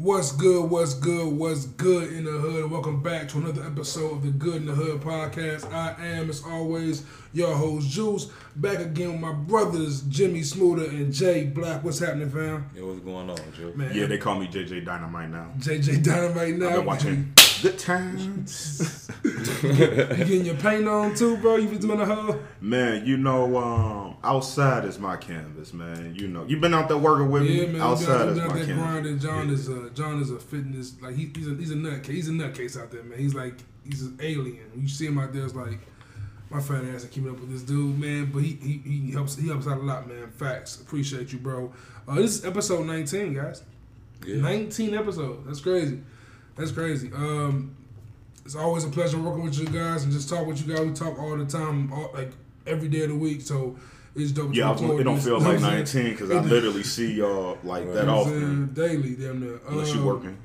What's good? What's good? What's good in the hood? Welcome back to another episode of the Good in the Hood podcast. I am, as always, your host Juice. Back again with my brothers Jimmy Smoother and Jay Black. What's happening, fam? Yo, what's going on, Joe? Man, Yeah, they call me JJ Dynamite now. JJ Dynamite now. I've been watching Good Times. You getting your paint on too, bro? You been doing the whole? Man, you know, um, outside is my canvas, man. You know, you've been out there working with Yeah, me. man. outside we is out my canvas. grinding. John Yeah. is a John is a fitness like he, he's a he's a nutcase. He's a nutcase out there, man. He's like he's an alien. You see him out there, it's like my fat ass is keeping up with this dude, man. But he he, he helps he helps out a lot, man. Facts. Appreciate you, bro. Uh, this is episode nineteen, guys. Yeah. 19 episodes. That's crazy. That's crazy. Um, it's always a pleasure working with you guys and just talk with you guys. We talk all the time, all, like every day of the week. So it's to Yeah, it don't feel like? 19 because I literally see y'all like Right. that You often, daily, damn near. unless you Um, working.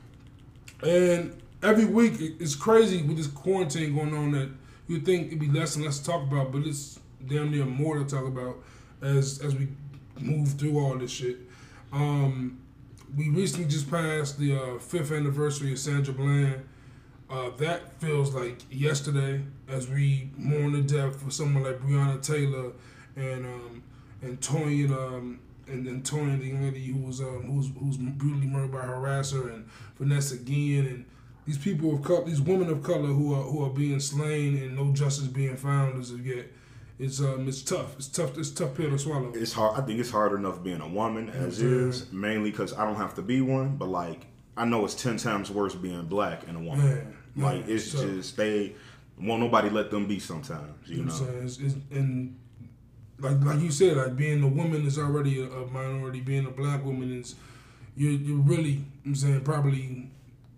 And every week, it's crazy with this quarantine going on that you'd think it'd be less and less to talk about, but it's damn near more to talk about as as we move through all this shit. Um, we recently just passed the uh, fifth anniversary of Sandra Bland. Uh, that feels like yesterday as we mourn the death for someone like Breonna Taylor and um, and Toyin um, and, and Toyin, the young lady who was um, who was who was brutally murdered by her harasser and Vanessa Guillen and these people of color, these women of color who are who are being slain and no justice being found as of yet. It's um it's tough. It's tough. It's tough pill to swallow. It's hard. I think it's hard enough being a woman as Mhm. is, mainly because I don't have to be one. But like, I know it's ten times worse being black and a woman. Man, like, man, it's tough. just they won't nobody let them be sometimes. You You know know. what I'm saying? It's, it's, and like like you said, like being a woman is already a, a minority. Being a black woman is you you really you know what I'm saying probably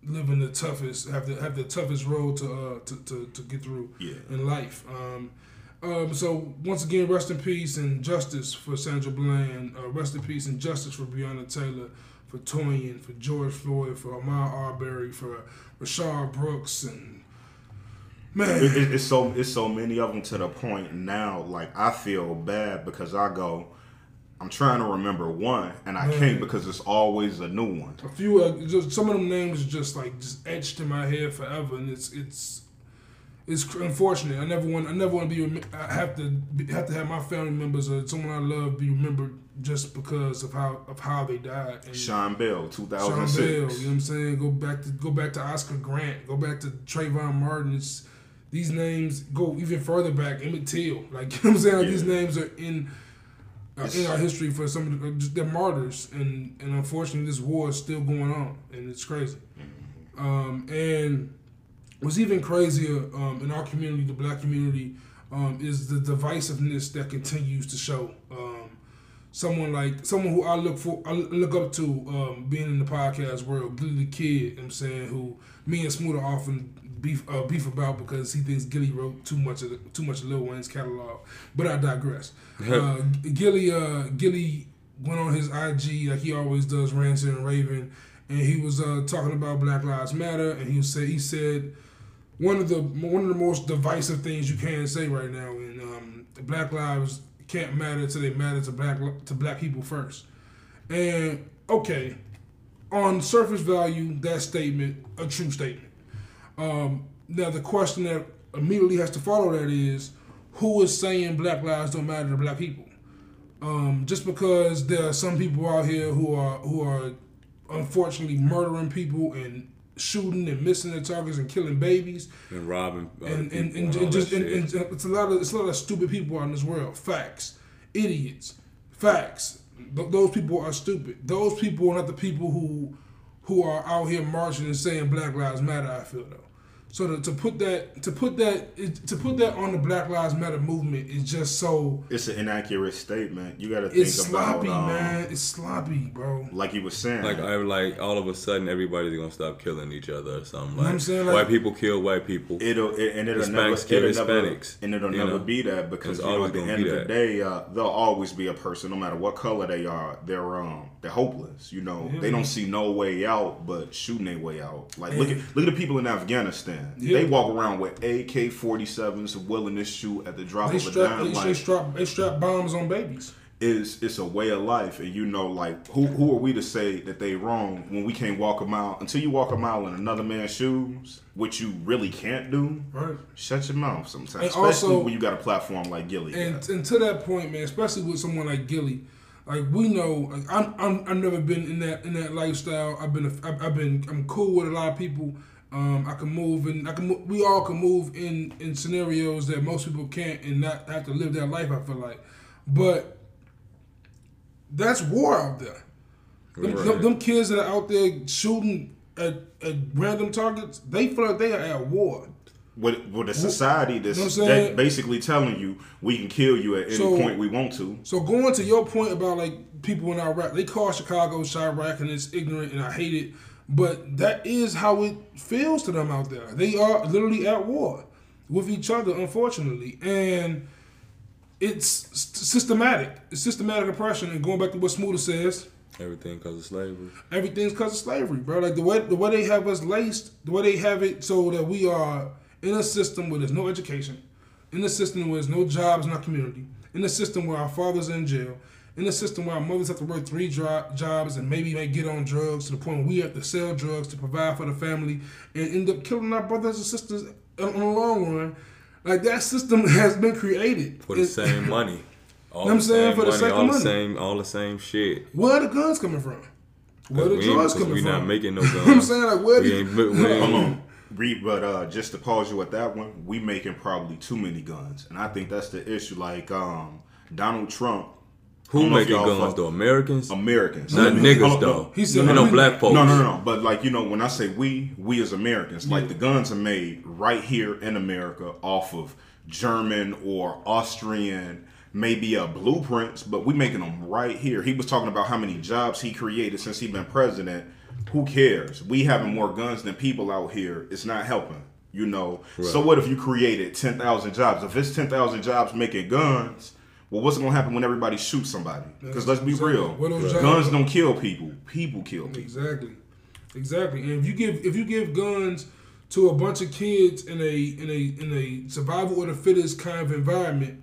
living the toughest have the have the toughest road to uh to, to, to get through Yeah. in life. Um, um, so once again, rest in peace and justice for Sandra Bland. Uh, rest in peace and justice for Breonna Taylor, for Toyin, for George Floyd, for Ahmaud Arbery, for Rayshard Brooks, and man, It- it- it's so it's so many of them to the point now. Like I feel bad because I go, I'm trying to remember one, and I Man. can't because it's always a new one. a few uh, just some of them names just like just etched in my head forever, and it's it's it's unfortunate. I never want I never want to be I have to be, have to have my family members or someone I love be remembered just because of how of how they died. And Sean Bell, Sean 2006. Bell, you know what I'm saying? Go back to go back to Oscar Grant, go back to Trayvon Martin. It's, these names go even further back. Emmett Till, like you know what I'm saying? Like, These names are in uh, in our history for some of the, just they're martyrs, and and unfortunately this war is still going on, and it's crazy. Um, and what's even crazier um, in our community, the black community, um, is the divisiveness that continues to show. Um, someone like someone who I look for, I look up to, um, being in the podcast world, Gillie the Kid. you know what I'm saying who me and Smoother often beef uh, beef about because he thinks Gillie wrote too much of the, too much of Lil Wayne's catalog. But I digress. uh, Gillie uh, Gillie went on his IG like he always does, Ransom and Raven, and he was uh, talking about Black Lives Matter, and he said he said one of the one of the most divisive things you can say right now, and um, Black Lives can't matter until they matter to black to black people first. And okay, on surface value, that statement a true statement. Um, now the question that immediately has to follow that is, who is saying Black lives don't matter to black people? Um, just because there are some people out here who are who are unfortunately murdering people and shooting and missing their targets and killing babies and robbing other and and, and, and just and, and it's a lot of it's a lot of stupid people out in this world. Facts, idiots, facts. Th- those people are stupid. Those people are not the people who who are out here marching and saying Black Lives Matter. I feel though. So to, to put that to put that it, to put that on the Black Lives Matter movement is just so It's an inaccurate statement. You got to think it's about, sloppy, um, man. It's sloppy, bro. like you were saying. like I like all of a sudden everybody's gonna stop killing each other or something. what Like, I'm saying? Like- white people kill white people. It'll it, and it'll never, kill it'll never Hispanics, and it'll never know? be that because you know, at the end of the that. day, uh, there'll always be a person, no matter what color they are. They're um they're hopeless. You know, Yeah. they don't see no way out but shooting their way out. Like look at look at the people in Afghanistan. Yeah. They walk around with AK forty sevens, willing to shoot at the drop They of a strap dime. they, they strap they strap bombs on babies. is it's a way of life, and you know, like who who are we to say that they wrong when we can't walk a mile until you walk a mile in another man's shoes, which you really can't do. Right. Shut your mouth sometimes, And especially also- when you got a platform like Gillie. And, got. and to that point, man, especially with someone like Gillie, like we know, like I'm, I'm I've never been in that in that lifestyle. I've been a, I've, I've been I'm cool with a lot of people. Um, I can move and I can mo- we all can move in in scenarios that most people can't and not have to live that life. I feel like, but that's war out there. Them, Right. them, them kids that are out there shooting at, at random targets, they feel like they are at war. with with a society that's know what that basically telling you we can kill you at any So- point we want to. So going to your point about like people in Iraq, they call Chicago Chiraq and it's ignorant and I hate it, but that is how it feels to them out there. They are literally at war with each other, unfortunately, and it's systematic. It's systematic oppression. And going back to what Smoother says, Everything because of slavery. everything's because of slavery, bro. Like the way the way they have us laced, the way they have it so that we are in a system where there's no education, in a system where there's no jobs in our community, in a system where our fathers are in jail, in a system where our mothers have to work three dro- jobs and maybe may get on drugs to the point where we have to sell drugs to provide for the family and end up killing our brothers and sisters in, in the long run. Like that system has been created For the It- same money. All I'm the saying? same For the money, sake of all the money. same, all the same shit. Where are the guns coming from? Where are the we ain't- drugs 'cause coming we from? not making no guns. You know what I'm saying? Like where We the- ain't, we ain't, Hold on. Read, but uh, just to pause you at that one, we making probably too many guns, and I think that's the issue. Like um, Donald Trump, I Who if making guns fuck- though? Americans? Americans, Not mean, niggas though. He said no we- black folks. No, no, no, no. But like you know, when I say we, we as Americans, like the guns are made right here in America off of German or Austrian, maybe a blueprints, but we making them right here. He was talking about how many jobs he created since he been president. Who cares? We having more guns than people out here. It's not helping. You know. So what if you created ten thousand jobs? If it's ten thousand jobs making guns. Well, what's gonna happen when everybody shoots somebody? Because let's be Exactly. real, guns jobs- don't kill people. People kill people. Exactly, exactly. And if you give if you give guns to a bunch of kids in a in a in a survival of the fittest kind of environment,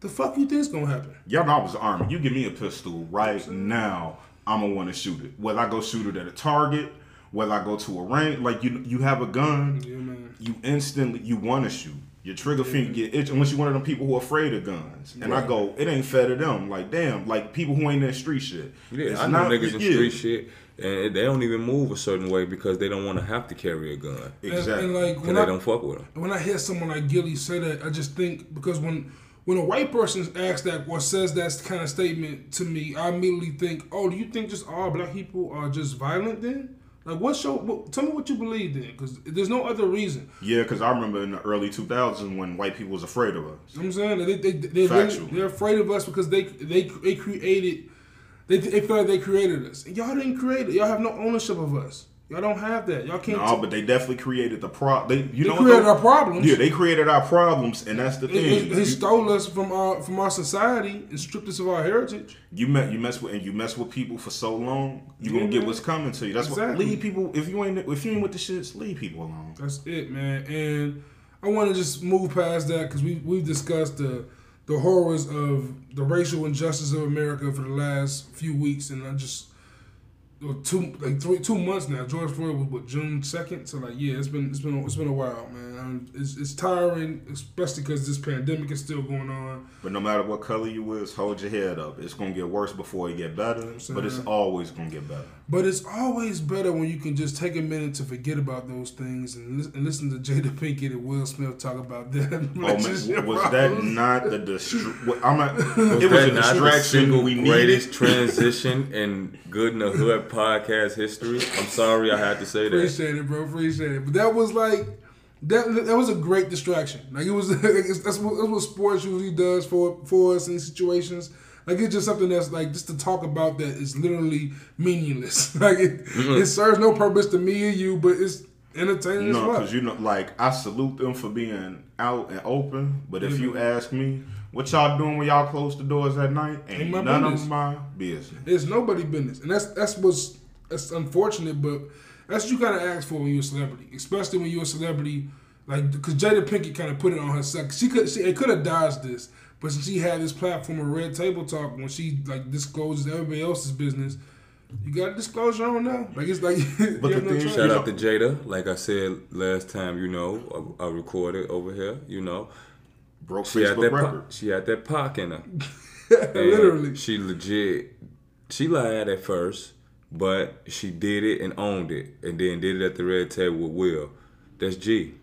the fuck you think's gonna happen? Y'all know I was the army. You give me a pistol right now, I'm gonna want to shoot it. Whether I go shoot it at a target, whether I go to a range, like you, you have a gun, Yeah, man. you instantly you want to shoot. Your trigger finger get itch unless you one of them people who are afraid of guns. And I go, it ain't fair to them. Like damn, like people who ain't in street shit. Yeah, It's I know not- niggas in yeah, street shit, and they don't even move a certain way because they don't want to have to carry a gun. Exactly. And, and like And when they I don't fuck with them. when I hear someone like Gillie say that, I just think because when when a white person asks that or says that kind of statement to me, I immediately think, oh, do you think just all black people are just violent then? Like, what's your? What, tell me what you believe then, because there's no other reason. yeah, because I remember in the early 2000s when white people was afraid of us. You know what I'm saying they they they Factual. they're afraid of us because they they they created they they feel like they created us. And y'all didn't create it. Y'all have no ownership of us. Y'all don't have that. Y'all can't. No, but they definitely created the pro. They you they know created our problems. Yeah, they created our problems, and that's the thing. it, it You- stole us from our from our society and stripped us of our heritage. You met you mess with and you mess with people for so long, you Yeah, gonna get what's coming to you. That's Exactly. why leave people if you ain't if you ain't with the shits, leave people alone. That's it, man. And I want to just move past that because we we've discussed the the horrors of the racial injustice of America for the last few weeks, and I just two like three two months now. George Floyd was what June second, so like yeah, it's been it's been it's been a while, man. Um, it's it's tiring, especially because this pandemic is still going on. But no matter what color you is, hold your head up. It's gonna get worse before it get better. But it's always gonna get better. But it's always better when you can just take a minute to forget about those things and, lis- and listen to Jada Pinkett and Will Smith talk about that. Oh man, was that not the distra- I'm not, Was it was that a not the distraction single we greatest needed. transition in Good in the Hood podcast history? I'm sorry I had to say that. Appreciate it, bro. Appreciate it. But that was like that. That was a great distraction. Like it was. that's what that's what sports usually does for for us in situations. Like it's just something that's like just to talk about that is literally meaningless. like it, Mm-hmm. it serves no purpose to me or you, but it's entertaining No, because you know, like I salute them for being out and open. But if you ask me, what y'all doing when y'all close the doors at night? Ain't, Ain't none business. of my business. It's nobody business, and that's that's what's that's unfortunate, but that's what you kind of ask for when you're a celebrity, especially when you're a celebrity. Like, because Jada Pinkett kind of put it on herself. She could, she it could have dodged this, But since she had this platform of Red Table Talk, when she like discloses everybody else's business, you got to disclose your own now. Like it's like, But you the have no thing- choice. Shout out to Jada. Like I said last time, you know, I, I recorded over here. You know, Broke she had Facebook that. Po- she had that pock in her. Literally. She legit. She lied at first, but she did it and owned it, and then did it at the red table with Will. That's G.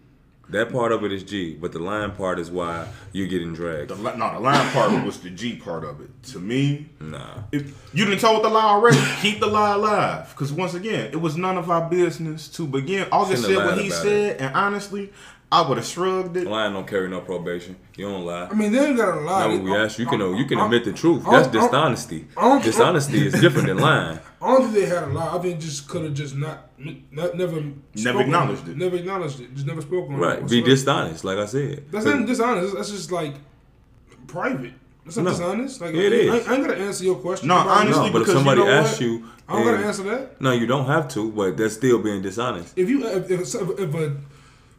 That part of it is G, but the lying part is why you're getting dragged. The, li- no, the line part was the G part of it. To me, Nah. if you didn't told the lie already, keep the lie alive. Because once again, it was none of our business to begin. August said what he said, and honestly, I would have shrugged it. Lying don't carry no probation. You don't lie. I mean, they ain't got to lie. Now when we ask you, you can you can admit the truth. That's I- dishonesty. Dishonesty is different than lying. I don't think they had a lie. I think just could have just not, not never, spoken acknowledged on it. Never acknowledged it. Just never spoken on it. Right. Be dishonest, like I said. That's not dishonest. That's just like private. That's not No. dishonest. Like It I, is. I ain't gotta answer your question. No, honestly, No, but if because you somebody know asks what? you, I don't gotta answer that. no, you don't have to, but that's still being dishonest. If you, if, if, if a,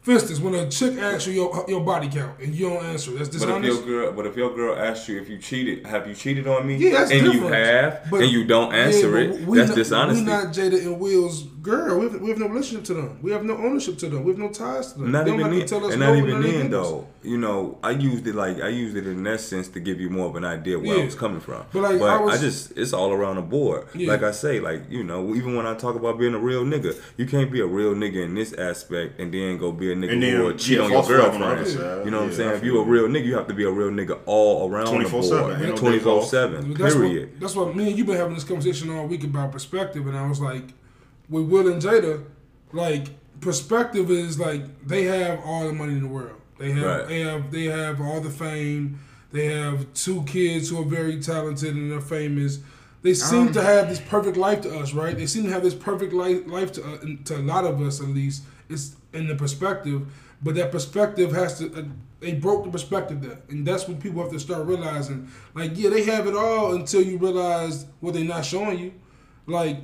for instance, when a chick asks you your, your body count and you don't answer, that's dishonest. But if your girl, but if your girl asks you if you cheated, have you cheated on me? Yeah, that's and you have, But- and you don't answer Yeah, it. That's not, dishonesty. We not Jada and Will's girl. We have, we have no relationship to them. We have no ownership to them. We have no ties to them. Not They don't even have then, to tell us and no not even then though. You know, I used it like I used it in that sense to give you more of an idea where I was coming from. But, like, I was- just it's all around the board. Yeah. Like I say, like you know, even when I talk about being a real nigga, you can't be a real nigga in this aspect and then go be a nigga And then, who will cheat yeah, on your false flag on the girlfriend. other. You know what I'm saying? If you feel a real nigga, you have to be a real nigga all around the 24/7, board, ain't no twenty days four off. seven. That's Period. What, that's what me and you been having this conversation all week about perspective, and I was like, with Will and Jada, like perspective is like they have all the money in the world. They have Right. they have they have all the fame. They have two kids who are very talented and they're famous. They seem Um, to have this perfect life to us, right? They seem to have this perfect life life to uh, to a lot of us at least. It's in the perspective, but that perspective has to. Uh, they broke the perspective there, and that's what people have to start realizing. Like, yeah, they have it all until you realize what they're not showing you. Like,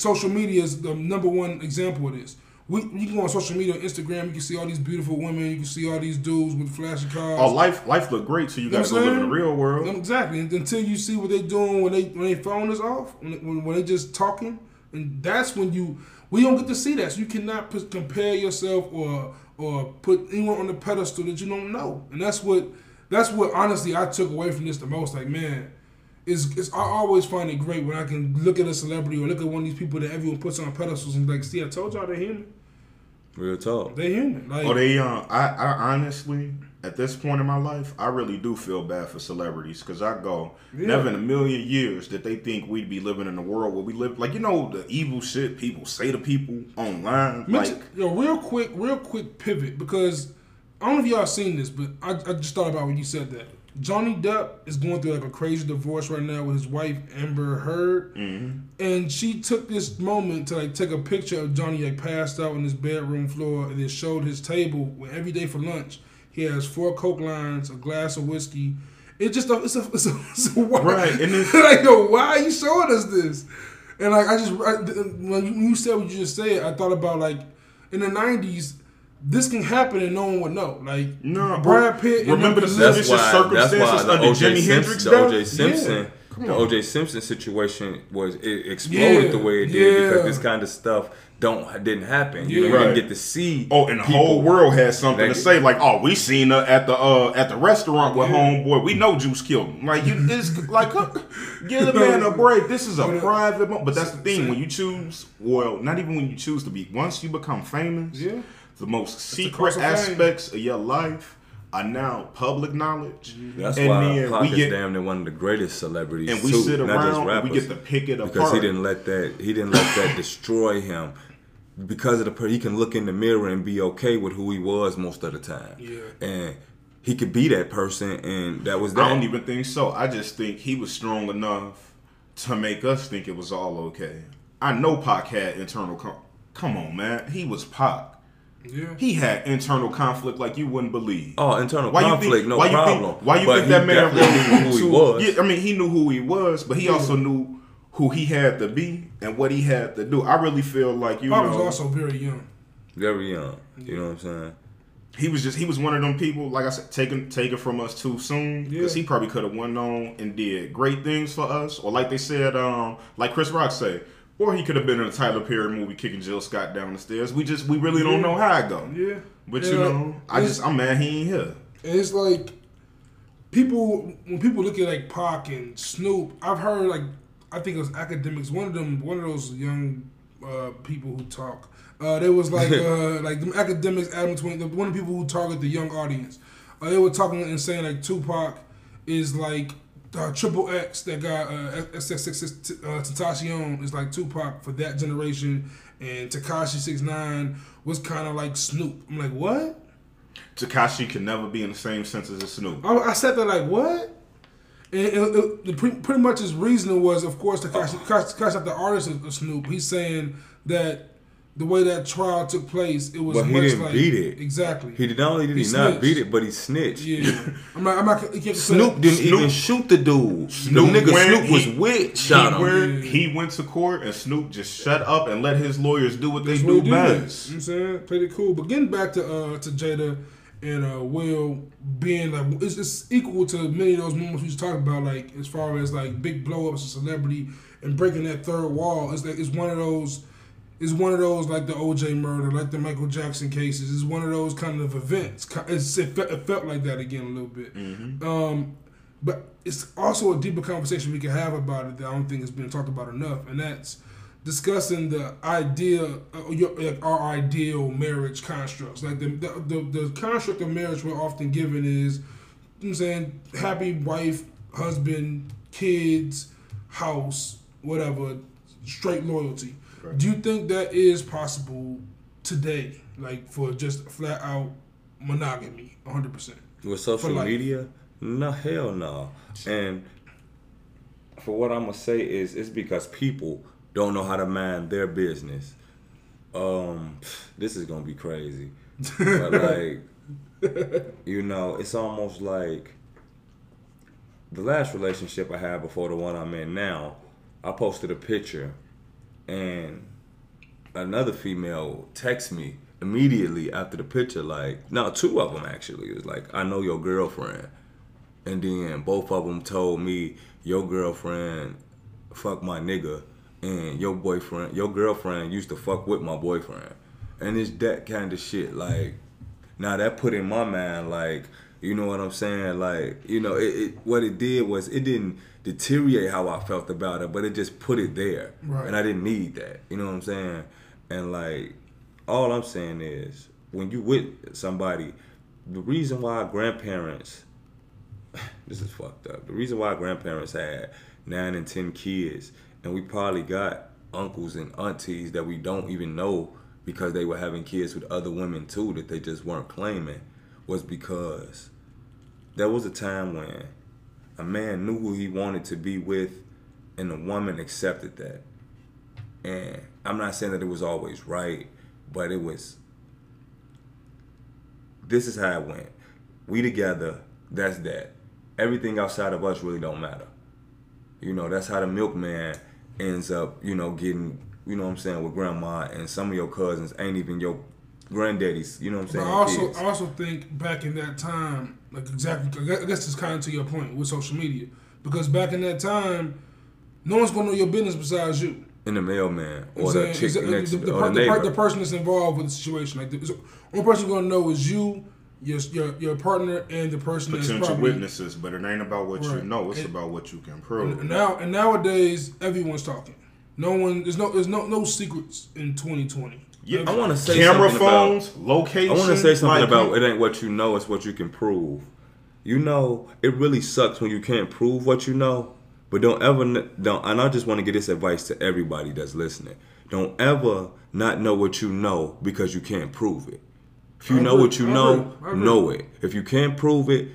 social media is the number one example of this. We, you can go on social media, Instagram, you can see all these beautiful women, you can see all these dudes with flashy cars. Oh, life life look great, so you know got to go live in the real world. Exactly. Until you see what they're doing when they when they phone is off, when, when, when they just talking, and that's when you we don't get to see that. So you cannot put, compare yourself or or put anyone on the pedestal that you don't know. And that's what that's what honestly I took away from this the most. Like man, is it's I always find it great when I can look at a celebrity or look at one of these people that everyone puts on pedestals and like, see, I told y'all they're human. Real talk. They're human. Like Oh, they um, I, I honestly, at this point in my life, I really do feel bad for celebrities because I go, Yeah. never in a million years that they think we'd be living in a world where we live, like you know, the evil shit people say to people online, Mention, like yo, real quick, real quick pivot because I don't know if y'all seen this, but I, I just thought about when you said that. Johnny Depp is going through like a crazy divorce right now with his wife Amber Heard, mm-hmm. and she took this moment to like take a picture of Johnny like passed out on his bedroom floor, and then showed his table where every day for lunch he has four Coke lines, a glass of whiskey. It's just a, it's a, it's a, it's a why, Right, and then- like yo, why are you showing us this? And like I just I, when you said what you just said, I thought about like in the '90s, this can happen and no one would know. Like No, Brad Pitt. remember them- the That's Vicious why. That's circumstances why the under OJ Jimi Simpson, Hendrix the? OJ Simpson, Yeah. The. OJ Simpson situation was it exploded Yeah, the way it did yeah. because this kind of stuff don't didn't happen. You know, Yeah. you didn't get to see. Oh, and the whole world has something Like- to say. Like, oh, we seen her at the uh at the restaurant with Yeah. homeboy. We know Juice killed him. Like, you this like uh, give the man a break. This is a But, private moment. But that's the thing when you choose. Well, not even when you choose to be. Once you become famous, Yeah. The most the secret cost of aspects of your life are now public knowledge. That's and why then Pac we is get damn near one of the greatest celebrities and we too, sit not just around and rappers. we get to pick it apart. because he didn't let that he didn't let that destroy him. Because of the he can look in the mirror and be okay with who he was most of the time. Yeah. and he could be that person, and that was that. I don't even think so. I just think he was strong enough to make us think it was all okay. I know Pac had internal. Com- Come on, man. He was Pac. Yeah. He had internal conflict like you wouldn't believe. Oh, internal Why you conflict, think- no why you problem. Think, why you But think he that man definitely wrote knew who he was. Yeah, I mean, he knew who he was, but he Yeah. also knew who he had to be and what he had to do. I really feel like you Pac know. was also very young. Very young. You know what I'm saying? he was just he was one of them people, like I said, taken taken from us too soon. Because Yeah. he probably could have went on and did great things for us, or like they said, um, like Chris Rock say, or he could have been in a Tyler Perry movie kicking Jill Scott down the stairs. We just we really don't Yeah. know how it go. Yeah. But Yeah, you know, I just I'm mad he ain't here. It's like people when people look at like Pac and Snoop, I've heard like I think it was academics. One of them, one of those young uh, people who talk. Uh, there was like uh, like them academics, Adam Twain, the, one of the people who target the young audience. Uh, they were talking and saying like Tupac is like uh, Triple X that got uh, SSX uh, Tentacion is like Tupac for that generation, and Tekashi Six Nine was kind of like Snoop. I'm like, what? Tekashi can never be in the same senses as Snoop. I, I sat there like, what? And it, it, the pre, pretty much his reasoning was, of course, Tekashi, Tekashi, Tekashi not the artist of Snoop. He's saying that the way that trial took place, it was But he much didn't like beat it. exactly. He not only did he, He not beat it, but he snitched. yeah, I'm not. I'm not. You can't Snoop didn't Snoop- even shoot the dude. Snoop the nigga went- Snoop was he- with shot he, him. went, Yeah. he went to court and Snoop just shut up and let his lawyers do what they That's do what he best. You know what I'm saying? Played it cool. But getting back to uh to Jada and uh Will being like it's, it's equal to many of those moments we was talking about, like as far as like big blow ups of celebrity and breaking that third wall. It's like it's one of those it's one of those like the OJ murder, like the Michael Jackson cases. It's one of those kind of events. It's, it, fe- it felt like that again a little bit. Um, but it's also a deeper conversation we can have about it that I don't think has been talked about enough, and that's discussing the idea, uh, your, like our ideal marriage constructs. Like the, the the the construct of marriage we're often given is, you know what I'm saying, happy wife, husband, kids, house, whatever, straight loyalty. Right. Do you think that is possible today? Like for just flat out monogamy, 100 percent. With social media? No, hell no. And for what I'm gonna say is, it's because people don't know how to mind their business. Um, this is gonna be crazy, but like, you know, it's almost like the last relationship I had before the one I'm in now. I posted a picture, and another female text me immediately after the picture, like, no, two of them actually. It was like, I know your girlfriend. And then both of them told me, your girlfriend fuck my nigga, and your boyfriend, your girlfriend used to fuck with my boyfriend. And it's that kind of shit. Like, now that put in my mind, like, you know what I'm saying? Like, you know, it, it what it did was it didn't deteriorate how I felt about it, but it just put it there. Right. And I didn't need that. You know what I'm saying? And like, all I'm saying is, when you with somebody, the reason why grandparents, this is fucked up. The reason why grandparents had nine and ten kids, and we probably got uncles and aunties that we don't even know because they were having kids with other women too that they just weren't claiming, was because there was a time when a man knew who he wanted to be with, and the woman accepted that. And I'm not saying that it was always right, but it was. This is how it went. We together. That's that. Everything outside of us really don't matter. You know, that's how the milkman ends up. You know, getting. You know what I'm saying with grandma and some of your cousins ain't even your granddaddies. You know what I'm But saying? I also, kids. I also think back in that time, like exactly, I guess it's kind of to your point with social media, because back in that time, no one's gonna know your business besides you. in the mailman You know or what the I'm chick saying? next the, the, or the the, the person that's involved with the situation, like the so, only person you're gonna know is you, your your, your partner, and the person that's Potential probably witnesses, but it ain't about what you know. It's And- about what you can prove. And now and nowadays, everyone's talking. No one, there's no, there's no, no secrets in 2020. Yeah, I want to say camera something about- location. I want to say something like, about it ain't what you know, it's what you can prove. You know, it really sucks when you can't prove what you know. But don't ever don't. And I just want to give this advice to everybody that's listening. Don't ever not know what you know because you can't prove it. If you I know agree. what you I know, agree. Agree. know it. If you can't prove it,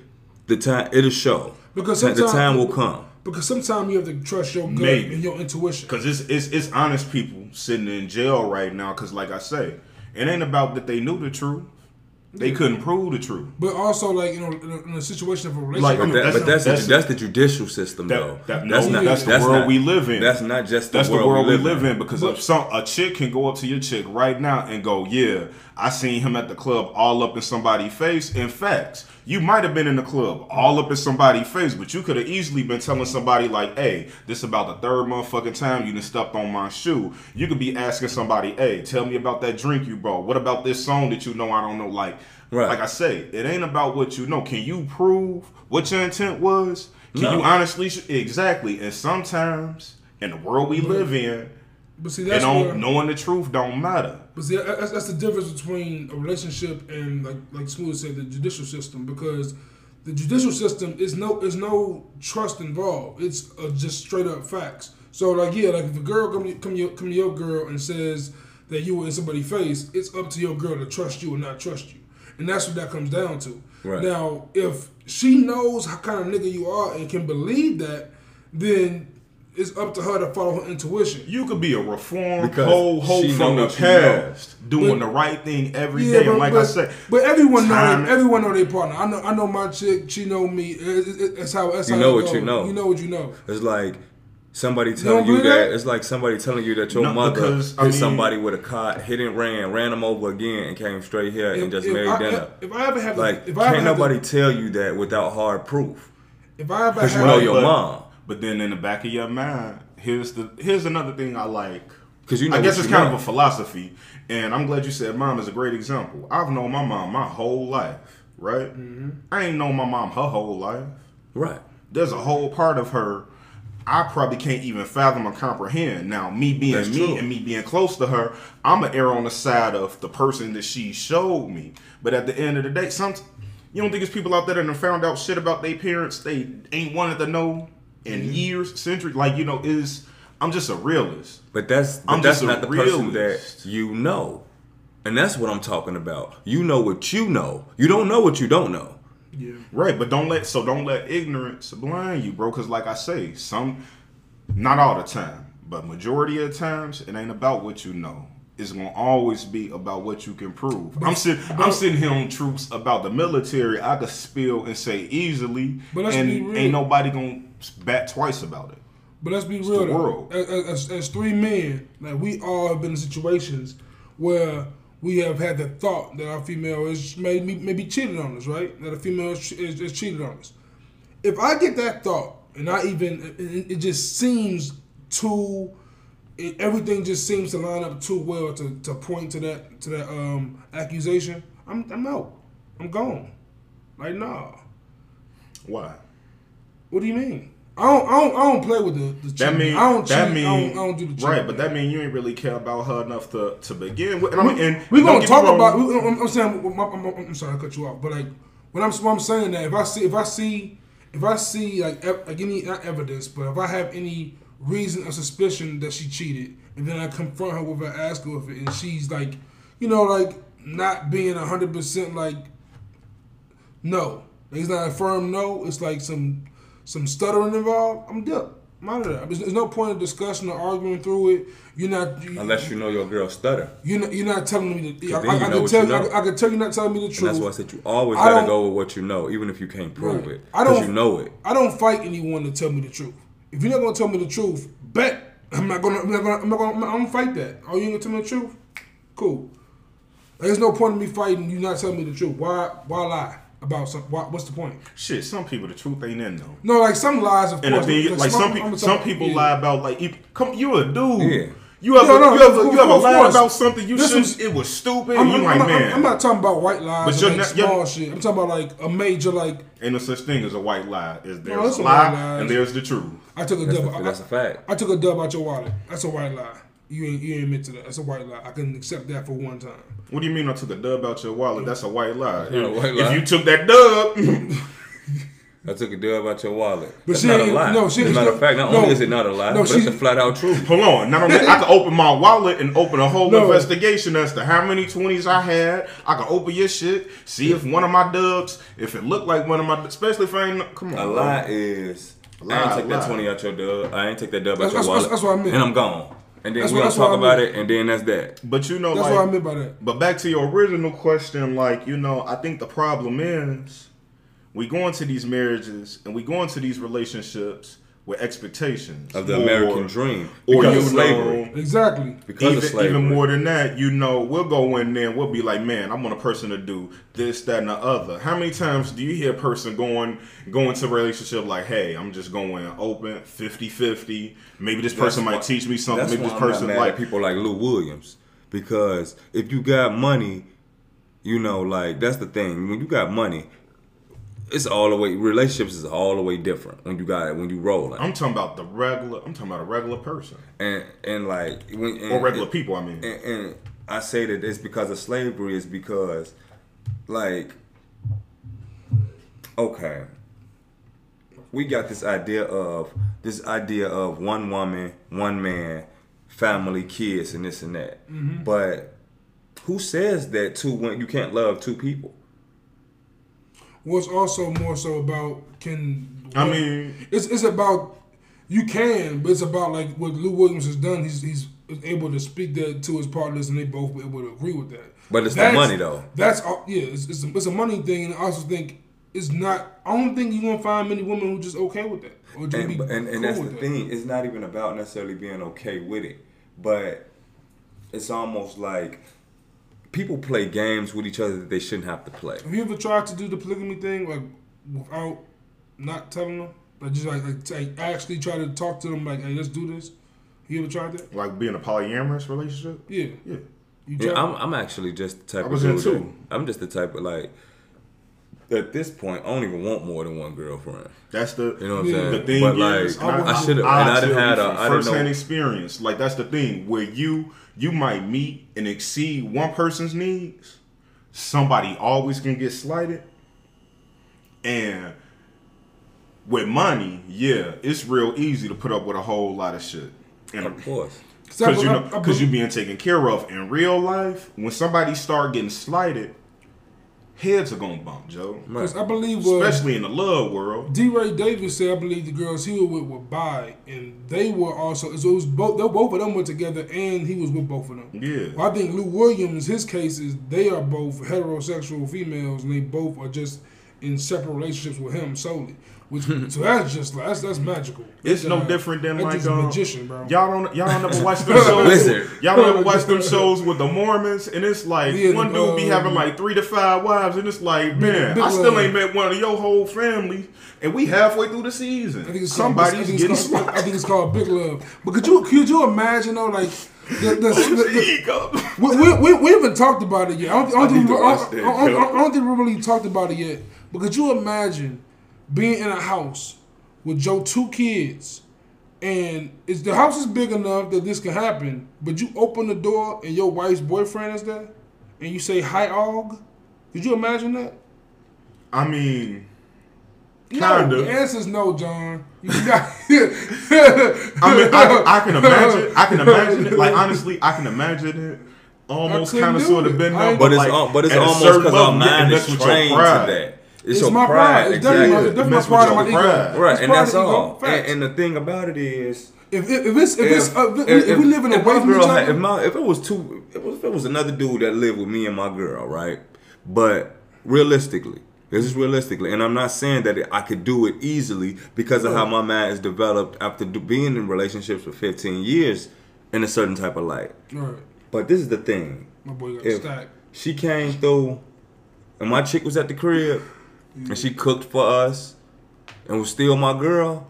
the time it'll show. Because sometimes the time will come. Because sometimes you have to trust your gut Maybe. and your intuition. Cause it's it's it's honest people sitting in jail right now. Cause like I say, it ain't about that they knew the truth. They couldn't prove the truth. But also, like you know, in a, in a situation of a Like, relationship, I mean, That- that's- but that's that's- the, that's the judicial system, That- though. that- that's no, not that's the world not- we live in. That's not just the That's world, the world we we live in because if some a chick can go up to your chick right now and go, "Yeah, I seen him at the club all up in somebody's face." In fact, you might have been in the club all up in somebody's face, but you could have easily been telling somebody like, "Hey, this about the third motherfucking time you done stepped on my shoe." You could be asking somebody, "Hey, tell me about that drink you brought. What about this song that you know I don't know?" Like, Right. like I say, it ain't about what you know. Can you prove what your intent was? Can No. you honestly? Exactly. And sometimes in the world we mm-hmm. live in, but see that's where, don't knowing the truth don't matter. But see, that's, that's the difference between a relationship and like like Smooth said, the judicial system. Because the judicial system is no is no trust involved. It's uh, just straight up facts. So like yeah, like if a girl come to- come to your, come to your girl and says that you were in somebody's face, it's up to your girl to trust you or not trust you, and that's what that comes down to. Right. Now, if she knows how kind of nigga you are and can believe that, then it's up to her to follow her intuition. You could be a reformed Because whole hope from the what know. past, doing But- the right thing every day. but, and like but, I said, but everyone time- know everyone know their partner. I know I know my chick. She know me. It, it, it's how that's You how know it what you know. You know what you know. It's like somebody telling don't you that. that? It's like somebody telling you that your No, mother because, hit I mean- somebody with a car, hit and ran, ran them over again, and came straight here and just made I, dinner. If, I ever have, Like, if I ever can't have nobody tell you that without hard proof. if I ever Because you know Right, your but- mom. But then in the back of your mind, here's the here's another thing I like. 'Cause you know I guess it's kind know. of a philosophy, and I'm glad you said mom is a great example. I've known my mom my whole life, right? Mm-hmm. I ain't known my mom her whole life. Right. There's a whole part of her I probably can't even fathom or comprehend. Now, me being That's me true. and me being close to her, I'm gonna err on the side of the person that she showed me. But at the end of the day, some you don't think there's people out there that have found out shit about their parents they ain't wanted to know in Mm-hmm. years, centuries. Like you know, is I'm just a realist. But that's but I'm that's just not the person that you know. And that's what I'm talking about. You know what you know. You don't know what you don't know. yeah. Right, but don't let so don't let ignorance blind you, bro. Because like I say, some, not all the time, but majority of times, it ain't about what you know. It's gonna always be about what you can prove. I'm sitting, I'm sitting here on truths about the military. I could spill and say easily, But let's and be real. ain't nobody gonna bat twice about it. But let's be real. the world. As, as, as three men, like we all have been in situations where we have had the thought that our female is maybe maybe cheated on us, right? That a female is, is, is cheated on us. If I get that thought, and I even it, it just seems too, it, everything just seems to line up too well to, to point to that to that um accusation. I'm I'm out. I'm gone. Like nah. Why? What do you mean? I don't, I don't, I don't play with the, the That mean I don't that mean I, don't, I don't do the cheating. right, but that mean you ain't really care about her enough to to begin with. And I mean, and we don't gonna talk about. We, I'm, I'm saying. I'm, I'm, I'm sorry, I cut you off. But like when I'm, when I'm saying that, if I see, if I see, if I see like like any not evidence, but if I have any reason or suspicion that she cheated, and then I confront her with her, ask her if it, and she's like, you know, like not being hundred percent like, no, it's not a firm no. It's like some some stuttering involved. I'm dip. I'm out of there. There's, no point of discussion or arguing through it. You're not. You, Unless you know your girl stutter. you're not, you're not telling me the. I, I, I know can tell you you. I, know. I can tell you not telling me the And truth. that's why I said you always gotta go with what you know, even if you can't prove Right. it. I don't- you know it. I don't fight anyone to tell me the truth. If you're not gonna tell me the truth, bet I'm not gonna. I'm not gonna. I'm not gonna. I'm gonna fight that. Oh, you gonna tell me the truth? Cool. There's no point in me fighting you not telling me the truth. Why? Why lie about some? Why, what's the point? shit. Some people, the truth ain't in them. No, like some lies, of And the course. thing, like some, some I'm people, some people yeah. lie about like you come. You a dude. Yeah. You ever Yeah, no, you ever of you ever course. lied about something you This should was- it was stupid. I'm, you I'm, like I'm, man. I'm not talking about white lies, But but you're like not- you're- small shit. I'm talking about like a major like. Ain't no such thing as a white lie. Is there's that's a a lie white lie. and there's the truth. I took a That's, dub. a, I- that's a fact. I took a dub out your wallet. That's a white lie. You ain't you ain't admit to that. That's a white lie. I can accept that for one time. What do you mean I took a dub out your wallet? That's a white lie. not a white if you took that dub, I took a dub out your wallet. But That's she not a ain't- lie. no, she- As a matter of fact, not no. only is it not a lie, No, but she- it's a flat out truth. hold on. Not only I can open my wallet and open a whole No. investigation as to how many twenties I had. I can open your shit, see if one of my dubs, if it looked like one of my, especially if I ain't. Come on, A bro. lie is I Lie, ain't take lie. that twenty out your dub. I ain't take that dub out your that's- wallet. that's what I meant. And I'm gone. and then That's we what- don't talk about mean. it, and then that's that. But you know, That's like, what I meant by that. But back to your original question, like, you know, I think the problem is we go into these marriages and we go into these relationships with expectations Of the Or- American dream. Or Because you of slavery. know, Exactly. Because even, of slavery. even more than that, you know, we'll go in there and we'll be like, man, I want a person to do this, that, and the other. How many times do you hear a person going going to a relationship like, hey, I'm just going open, 50-50. Maybe this person That's might why- teach me something. That's Maybe why this I'm not person mad like at people like Lou Williams because if you got money, you know, like that's the thing. When you got money, it's all the way. Relationships is all the way different when you got when you rolling I'm talking about the regular. I'm talking about a regular person and and like when and, or regular and, people. I mean, And, and I say that it's because of slavery. Is because like okay, we got this idea of this idea of one woman, one man, family, kids, and this and that. Mm-hmm. But who says that two when you can't love two people? What's also more so about can I mean, it's it's about you can, but it's about like what Lou Williams has done. He's he's able to speak that to his partners, and they both were able to agree with that. But it's the money, though. That's all. Yeah, it's it's a, it's a money thing, and I also think it's not. I don't think you're gonna find many women who just okay with that or just And be and, and cool that's the that. thing. It's not even about necessarily being okay with it, but it's almost like people play games with each other that they shouldn't have to play. Have you ever tried to do the polygamy thing like without not telling them? but just like, like, like actually try to talk to them like, hey, let's do this. You ever tried that? like being a polyamorous relationship. Yeah. Yeah. You. Yeah, I'm, I'm actually just the type I of was in dude. too. that- I'm just the type of like. At this point, I don't even want more than one girlfriend. That's the You know what I'm saying? the thing but is, like, I- I should have, I and I didn't tell you had a, from I didn't first-hand know. experience. Like that's the thing where you you might meet and exceed one person's needs. Somebody always can get slighted, and with money, yeah, it's real easy to put up with a whole lot of shit. And Of course. because you know, I- I because you believe- being taken care of in real life. When somebody start getting slighted, heads are gonna bump, Joe. Because I believe uh, Especially in the love world. DeRay Davis said, I believe the girls he was with were bi, and they were also. So it was both. They, both of them were together, and he was with both of them. Yeah. Well, I think Lou Williams, his case is they are both heterosexual females, and they both are just in separate relationships with him solely. Which so that's just like that's that's magical. It's That's, no uh, different than that's like just a um, magician, bro. Y'all don't y'all don't ever watch them shows. Y'all don't ever watch them shows with the Mormons, and it's like Yeah, one the, dude be uh, having like three to five wives, and it's like, man, big I still ain't met one of your whole family, and we halfway through the season. I think it's called, I Somebody's think getting it's called, I think it's called Big Love. But could you could you imagine though, like the, the, the, the- Ego. we, we, we, we haven't talked about it yet. I don't, I don't, I think, we, to I, watch don't, that, I. I don't think we really talked about it yet. But could you imagine being in a house with your two kids, and is the house is big enough that this can happen, but you open the door and your wife's boyfriend is there, and you say hi, Og? Could you imagine that? I mean, No, Kinda. the answer is no, John. You got, I mean, I, can- I can imagine. I can imagine it. Like honestly, I can imagine it. Almost kind of sort of been there, but, But it's like, al- but it's almost certain because our level, yeah, mind is trained to that. It's, It's your my pride, pride. It's definitely my- exactly. definitely Mess my pride and my your ego. pride. Right, It's and that's all. And, and the thing about it is, If, if, if it's if, it's uh, if, we- if we living if away my from each girl had- if my if it was two, if it was, if it was another dude that lived with me and my girl, right? But realistically, this is realistically, and I'm not saying that I could do it easily because of how my mind is developed after do, being in relationships for 15 years in a certain type of light. right, But this is the thing: my boy got if stacked. she came through, and my chick was at the crib, and she cooked for us, and was still my girl.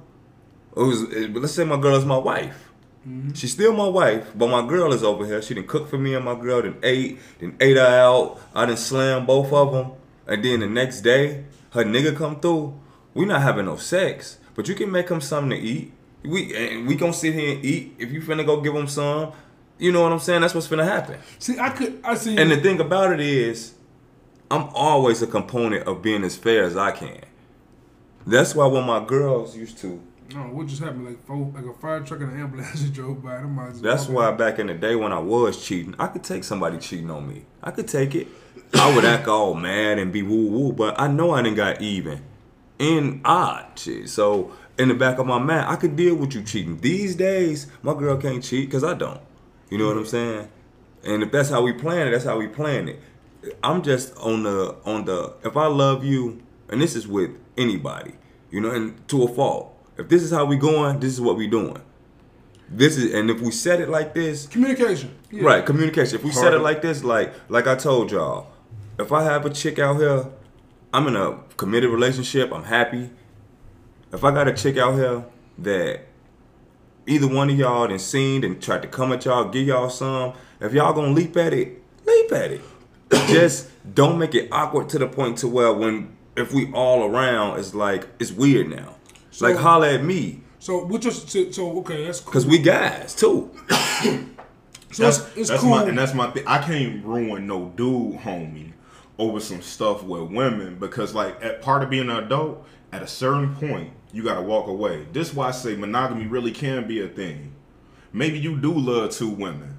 It was, it- let's say my girl is my wife. Mm-hmm. She's still my wife, but my girl is over here. She didn't cook for me and my girl. Then ate, then ate her out. I didn't slam both of them, and then the next day her nigga come through. We not having no sex, but you can make him something to eat. We and we gonna sit here and eat. If you finna go give him some, you know what I'm saying. That's what's finna happen. See, I could, I see. And the thing about it is, I'm always a component of being as fair as I can. That's why when my girls used to, no, what just happened? Like, four, like a fire truck and an ambulance drove by. Them might as that's why in. back in the day when I was cheating, I could take somebody cheating on me. I could take it. I would act all mad and be woo woo, but I know I didn't got even in odd shit. So in the back of my mind, I could deal with you cheating. These days, my girl can't cheat because I don't. You know what I'm saying? And if that's how we plan it, that's how we plan it. I'm just on the on the if I love you, and this is with anybody, you know, and to a fault. If this is how we going, this is what we doing. This is and if we set it like this, Communication. Yeah. Right, communication. If we set it like this, like like I told y'all, if I have a chick out here, I'm in a committed relationship. I'm happy. If I got a chick out here that either one of y'all done seen and tried to come at y'all, give y'all some, if y'all gonna leap at it, leap at it. Just don't make it awkward to the point to where when if we all around, it's like it's weird now. So- like holla at me, So what just so, so okay, that's cool. cause we guys too. so That's, it's, it's that's cool. my and that's my thing. I can't ruin no dude, homie, over some stuff with women because like at part of being an adult, at a certain point, you gotta walk away. This why I say monogamy really can be a thing. Maybe you do love two women,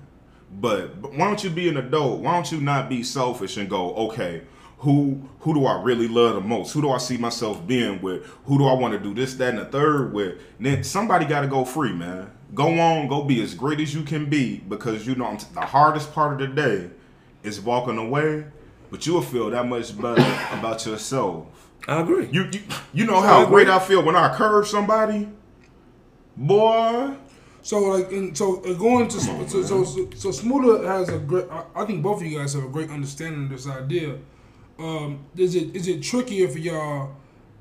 but, but why don't you be an adult? Why don't you not be selfish and go, okay, who who do I really love the most? Who do I see myself being with? Who do I want to do this, that, and the third with? Then somebody got to go free, man. Go on, go be as great as you can be because you know the hardest part of the day is walking away, but you'll feel that much better about yourself. I agree. You you, you know I how agree. great I feel when I curve somebody, boy. So like, and so uh, going to so so, so so Smoother has a great. I, I think both of you guys have a great understanding of this idea. Um, is it is it trickier for y'all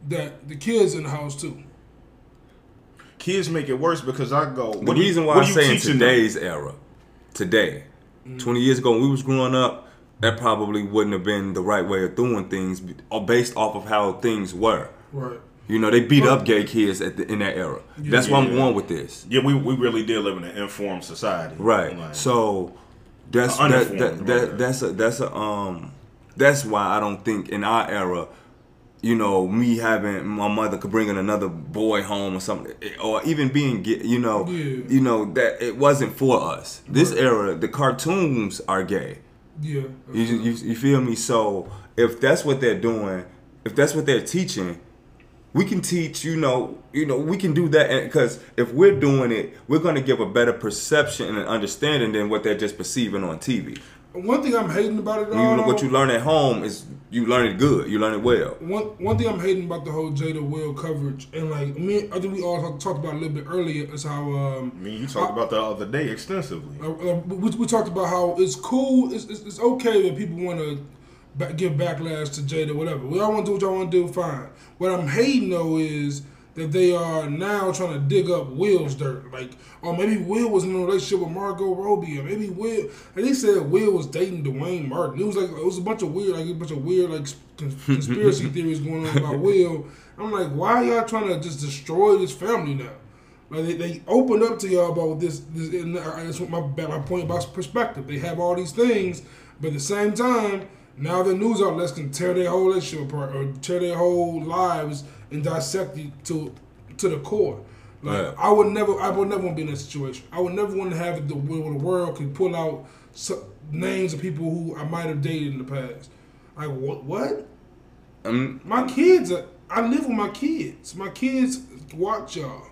that the kids in the house too? Kids make it worse because I go. The what do you- reason why I you say in teaching them? today's era, today, 20 years ago when we was growing up, that probably wouldn't have been the right way of doing things or based off of how things were. Right. You know, they beat up gay kids at the, in that era. That's where I'm going with this. Yeah, we, we really did live in an informed society. Right. Like, So that's that, that, that that's a that's a um that's why I don't think in our era, you know, me having my mother could bring in another boy home or something, or even being gay, you know, Yeah. you know that it wasn't for us. This era, the cartoons are gay. Yeah. You, you you feel me? So if that's what they're doing, if that's what they're teaching, we can teach. You know, you know, we can do that because if we're doing it, we're going to give a better perception and understanding than what they're just perceiving on TV. One thing I'm hating about it all. know, what you learn at home is you learn it good. You learn it well. One one thing I'm hating about the whole Jada Will coverage, and like me, I think we all talked- talked about it a little bit earlier, is how um, I mean, you talked about the other day extensively. uh, uh, we, we talked about how it's cool, it's, it's, it's okay when people want to give backlash to Jada, whatever. We all want to do what y'all want to do, fine. What I'm hating though is that they are now trying to dig up Will's dirt, like, or maybe Will was in a relationship with Margot Robbie, or maybe Will, and they said Will was dating Duane Martin. It was like it was a bunch of weird, like a bunch of weird, like conspiracy theories going on about Will. I'm like, why y'all trying to just destroy this family now? Like they, they opened up to y'all about this. this and that's what my my point about perspective. They have all these things, but at the same time, now the news outlets can tear their whole relationship apart or tear their whole lives and dissect it to to the core. Like Right. I would never, I would never want to be in that situation. I would never want to have the where the world could pull out so, names of people who I might have dated in the past. Like what? What? Um, My kids, are, I live with my kids. My kids watch y'all.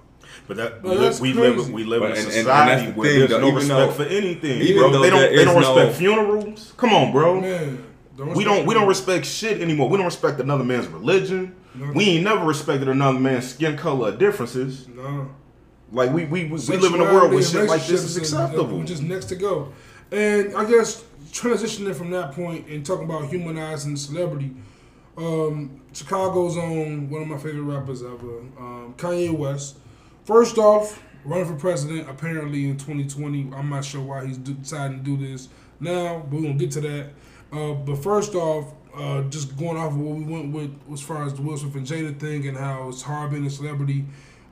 But that Well, we, that's we live we live But- in a and- and- and society where thing, there's though, no respect though- for anything, even bro. though They don't they don't no- respect funerals. Come on, bro. Man, don't We don't we respect don't respect shit anymore. We don't respect another man's religion. No. We ain't never respected another man's skin color differences. No. Like we we, we, we live in a world where shit like this is acceptable. Which is next to go. And I guess transitioning from that point and talking about humanizing celebrity, um, Chicago's own one of my favorite rappers ever, um, Kanye West. First off, running for president apparently in 2020. I'm not sure why he's deciding to do this now, but we're gonna get to that. Uh, but first off, uh, just going off of what we went with as far as the Will Smith and Jada thing and how it's hard being a celebrity.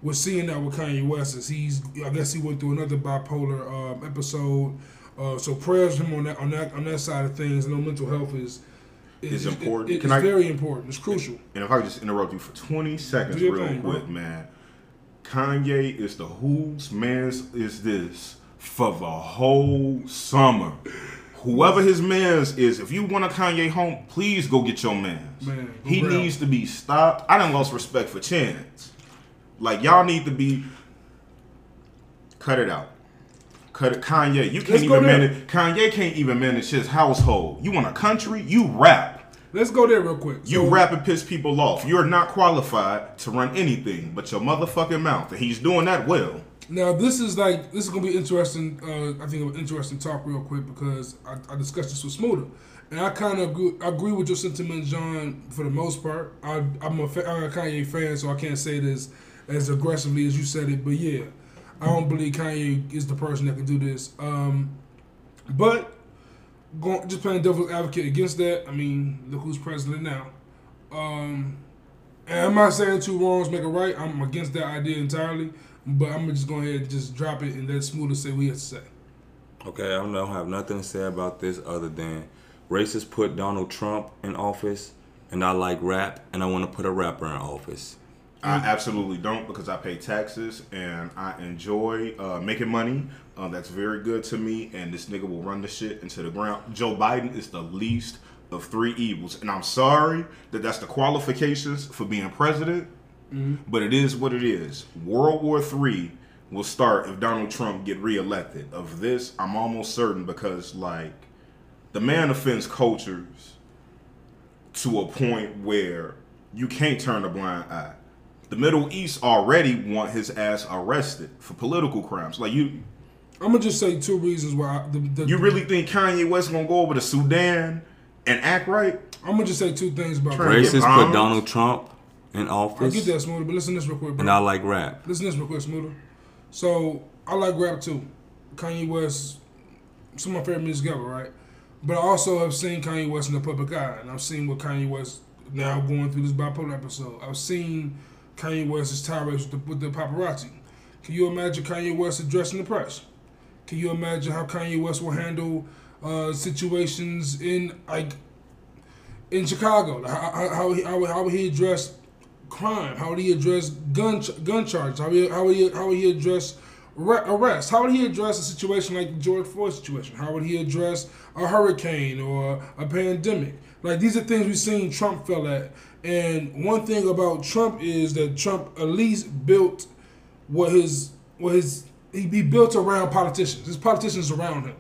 We're seeing that with Kanye West as he's I guess he went through another bipolar um, episode. Uh, so prayers him on that on that on that side of things. Know mental health is Is is important. it- Can it's I- very important. It's crucial. And if I could just interrupt you for 20 seconds real thing, bro. quick, man. Kanye is the whose man's is this for the whole summer. Whoever his man's is, if you want a Kanye home, please go get your man's. Man, he grab needs to be stopped. I done lost respect for Chance. Like y'all need to be cut it out. Cut it. Kanye, you can't go even manage. Kanye can't even manage his household. You want a country? You rap. Let's go there real quick. You So- rap and piss people off. You're not qualified to run anything but your motherfucking mouth, and he's doing that well. Now this is like this is gonna be interesting. Uh, I think an interesting talk real quick because I, I discussed this with Smoother, and I kind of agree, agree with your sentiment, John, for the most part. I, I'm a, a Kanye fan, so I can't say this as as aggressively as you said it. But yeah, I don't believe Kanye is the person that can do this. Um, but going, just playing devil's advocate against that. I mean, look who's president now. Um, and I'm not saying two wrongs make a right. I'm against that idea entirely. But I'm gonna just go ahead and just drop it and let Smoother say what he has to say. Okay, I don't have nothing to say about this other than racists put Donald Trump in office, and I like rap, and I want to put a rapper in office. I absolutely don't because I pay taxes and I enjoy uh, making money. Uh, that's very good to me, and this nigga will run the shit into the ground. Joe Biden is the least of three evils, and I'm sorry that that's the qualifications for being president, Mm-hmm. but it is what it is. World War III will start if Donald Trump get reelected. Of this, I'm almost certain because like the man offends cultures to a point where you can't turn a blind eye. The Middle East already want his ass arrested for political crimes. Like you, I'm gonna just say two reasons why. I, the, the, you really think Kanye West gonna go over to Sudan and act right? I'm gonna just say two things about. Right. Kanye. Racists put Donald Trump in I office, get that Smoother, but listen to this real quick, bro. and I like rap. Listen to this real quick, Smoother. So I like rap too. Kanye West, some of my favorite music ever, right? But I also have seen Kanye West in the public eye, and I've seen what Kanye West now going through this bipolar episode. I've seen Kanye West's tirades with the, with the paparazzi. Can you imagine Kanye West addressing the press? Can you imagine how Kanye West will handle uh, situations in like in Chicago? How, how, how, he, how, how would he address crime? How would he address gun gun charges? How would he, how would he, how would he address arre- arrest? How would he address a situation like the George Floyd situation? How would he address a hurricane or a pandemic? Like these are things we've seen Trump fell at. And one thing about Trump is that Trump at least built what his what his he, he built around politicians. His politicians around him.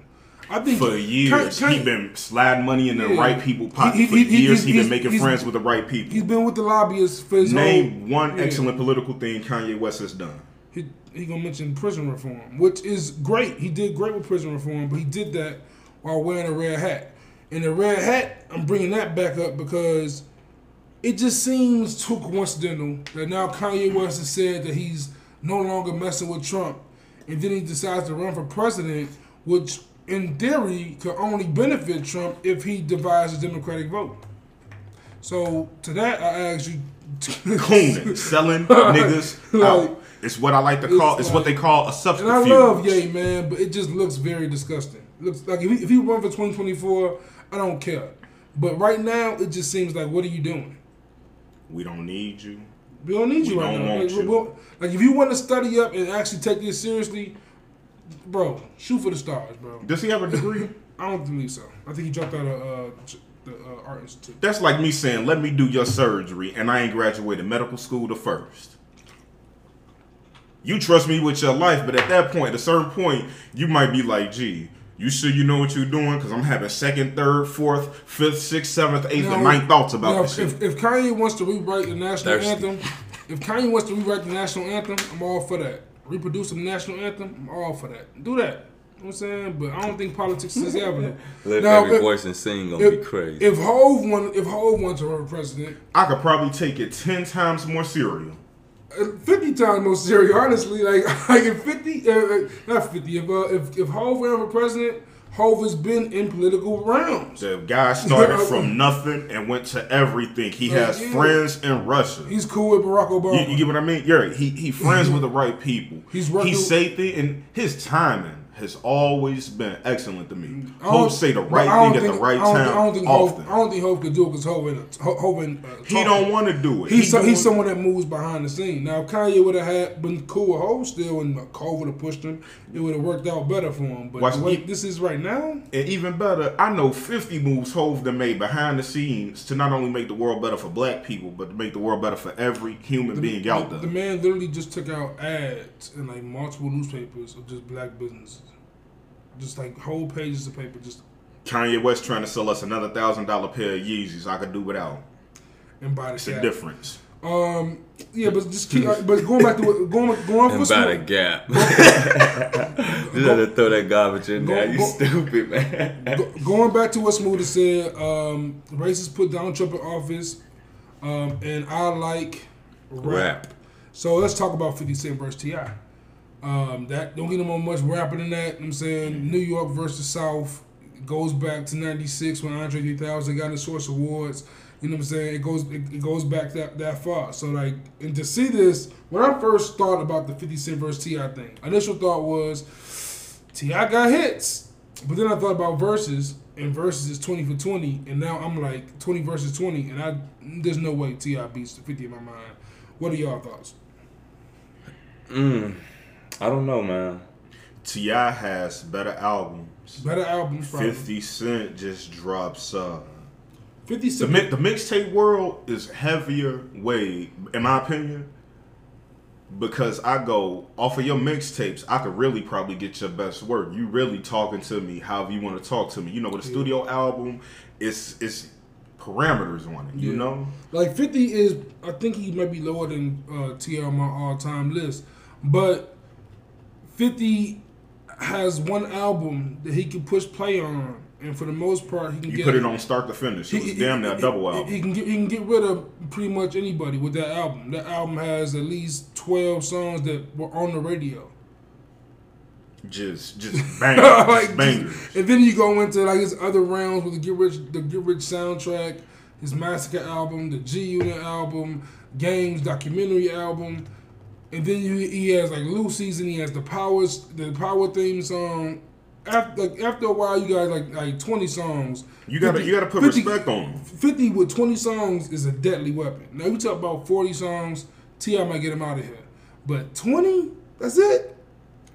I think For years, Kanye- he been sliding money in the Yeah. right people pocket. He- For he- he- years, he, has been making friends with the right people. He's been with the lobbyists for his Name whole, one Yeah. excellent political thing Kanye West has done. He, he gonna mention prison reform, which is great. He did great with prison reform, but he did that while wearing a red hat. And the red hat, I'm bringing that back up because it just seems too coincidental that now Kanye West has said that he's no longer messing with Trump, and then he decides to run for president, which in theory could only benefit Trump if he divides the Democratic vote. So to that, I ask you. Cooning, selling niggas Like, out. It's what I like to call. It's, it's what they call a And subterfuge. I love Ye, man, but it just looks very disgusting. Looks like if he, if he run for 2024, I don't care. But right now, it just seems like, what are you doing? We don't need you. We don't need We you right now. Like, like, if you want to study up and actually take this seriously, bro, shoot for the stars, bro. Does he have a degree? I don't believe so. I think he dropped out of uh, the uh, art institute. That's like me saying, "Let me do your surgery," and I ain't graduated medical school the first. You trust me with your life, but at that point, at a certain point, you might be like, "Gee, you sure you know what you're doing?" Because I'm having second, third, fourth, fifth, sixth, seventh, eighth, and ninth thoughts about now, this shit. if, if Kanye wants to rewrite the national Thirsty. anthem, if Kanye wants to rewrite the national anthem, I'm all for that. Reproduce the national anthem, I'm all for that. Do that. You know what I'm saying? But I don't think politics is ever. Let Lift Now, every if- voice and sing gonna be crazy. if Hov won, if Hov wants to run for president, I could probably take it ten times more cereal. uh, fifty times more serious. Honestly, like like if fifty, uh, uh, not fifty. If uh, if if Hov ran for president, Hov has been in political realms. The guy started from nothing and went to everything. He has Yeah. friends in Russia. He's cool with Barack Obama. You, you get what I mean? Yeah, he he friends mm-hmm. with the right people. He's working- He things and his timing. Has always been excellent to me. Hope say the right thing at the right I time I don't think often. I don't think Hov could do it because Hope. ain't a- Ho- Hov uh, he don't want to do it. He's He so, he's someone that moves behind the scene. Now, if Kanye would have had been cool with Hov still, and Cole would have pushed him, it would have worked out better for him. But Watch the way the- this is right now, And even better, I know 50 moves Hov done made behind the scenes to not only make the world better for black people, but to make the world better for every human being out the, there. the man literally just took out ads in like multiple newspapers of just black businesses, just like whole pages of paper, just Kanye West trying to sell us another thousand dollar pair of Yeezys I could do without. and buy the It's a cap. difference. Um, yeah, but just keep, uh, but going back to what, going going for And some- by the gap. Just had to throw that garbage in there. You go- stupid, man. Go- going back to what Smooth said, um, racists put Donald Trump in office, um, and I like rap. Rap. So let's talk about 50 Cent versus T.I. Um, that don't get him on much rapping than that. you know I'm saying New York versus South goes back to '96 when Andre 3000 got the Source Awards. You know what I'm saying? It goes it, it goes back that that far. So like, and to see this, when I first thought about the 50 Cent versus Ti thing, initial thought was Ti got hits, but then I thought about verses, and verses is 20 for 20, and now I'm like 20 versus 20, and I there's no way Ti beats the 50 in my mind. What are y'all thoughts? Mm, I don't know, man. T.I. has better albums. Better albums, probably. 50 Cent just drops uh 50 the, mi- the mixtape world is heavier way, in my opinion, because I go off of your mixtapes. I could really probably get your best work. You really talking to me however you want to talk to me. You know, with a studio album, it's it's parameters on it. You Yeah. know, Like 50 is, I think he might be lower than uh, T on my all time list, but 50 has one album that he can push play on, and for the most part, he can you get put it on start to finish. It was damn near a double album. He can get he can get rid of pretty much anybody with that album. That album has at least 12 songs that were on the radio. just just bangers, Like, just bangers. And then you go into like his other rounds with the Get Rich, the Get Rich soundtrack, his Massacre album, the G Unit album, Games documentary album, and then you, he has like Lucy's and he has the Powers, the Power theme song. After like, after a while, you got like like twenty songs. You gotta 50 you gotta put 50 respect on. 50 with 20 songs is a deadly weapon. Now, you talk about 40 songs, T.I. might get him out of here. But 20, that's it.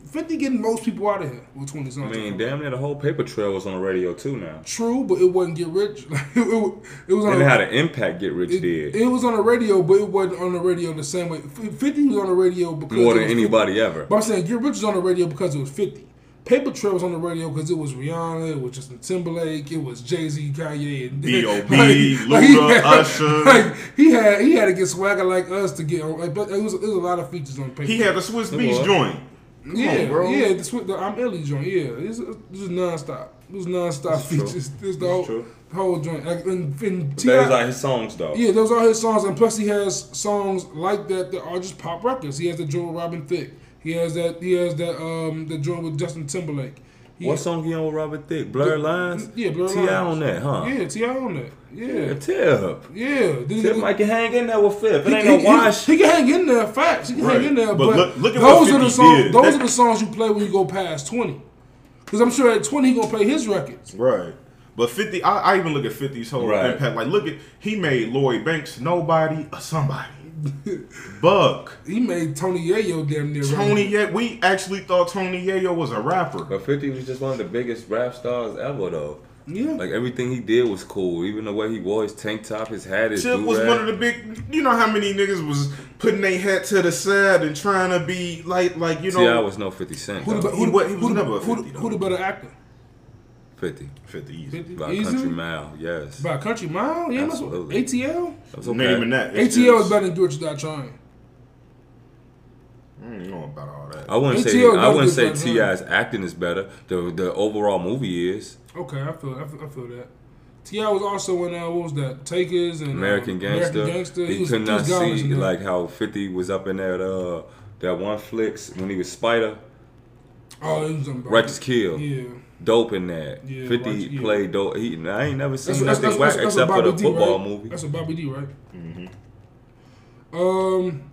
50 getting most people out of here with 20 I mean, damn near the whole paper trail was on the radio too now. True, but it wasn't Get Rich. it, it, it was on And a- it had an impact Get Rich it, did. it was on the radio, but it wasn't on the radio the same way. 50 was on the radio because More it than was anybody 50. ever. But I'm saying Get Rich was on the radio because it was 50. Paper Trail was on the radio because it was Rihanna, it was Justin Timberlake, it was Jay Z, Kanye, and B.O.B., he Luda, had- Usher. Like he had he had to get swagger like us to get on. Like, but it was it was a lot of features on Paper. He had the Swiss It Beats joint. Come yeah, on, bro. yeah. The, swi- the I'm Ellie joint. Yeah, it's, it's just nonstop. It was nonstop features. This the whole, the whole joint. Like in, in That T.I. was like his songs though. Yeah, those are his songs, and plus he has songs like that that are just pop records. He has the joint with Robin Thicke. He has that. He has that. Um, the joint with Justin Timberlake. He What song he on with Robert Thicke? Blurred Lines? Yeah, Blurred T.I. Lines. on that, huh? Yeah, Ti on that. Yeah, Yeah, Tip. yeah. He- Tip might can hang in there with Fifth. It he, ain't he- no he- wash. He, can hang in there. Facts. He can Right. hang in there. But But, look- look at those what are the songs. did. Those are the songs you play when you go past twenty. Because I'm sure at twenty he gonna play his records. Right. But 50, I, I even look at 50's whole Right. impact. Like, look at, he made Lloyd Banks nobody, a somebody. Buck. He made Tony Yayo damn near. Tony, relevant. Ye- we actually thought Tony Yayo was a rapper. But 50 was just one of the biggest rap stars ever though. Yeah. Like everything he did was cool. Even the way he wore his tank top, his hat, his Chip was one of the big. You know how many niggas was putting their hat to the side and trying to be like, like you T.I. know, was no 50 Cent. Who the, though. be- who, wa- the- he was who, the- who, who the better actor? 50. 50 easy. 50? By Easy? Country Mile, yes. By Country Mile? Yeah, that's Absolutely. ATL? That was okay. Naming that. ATL just- is better than Do What You Start Trying. I don't know about all that. I wouldn't say I wouldn't say rap. T.I.'s acting is better. The the overall movie is Okay, I feel, I feel, I feel that. T.I. was also in, uh, what was that? Takers and American um, Gangster. American Gangster. He, was, could not was see like how 50 was up in that uh that one flicks when he was Spider. Oh, he was on Righteous Kill. Yeah. Dope in that. Yeah, 50 Righteous- yeah. played dope. He, I ain't never seen That's, nothing that's, whack that's, except for the D, football right? movie. That's a Bobby D, right? Mm-hmm. Um,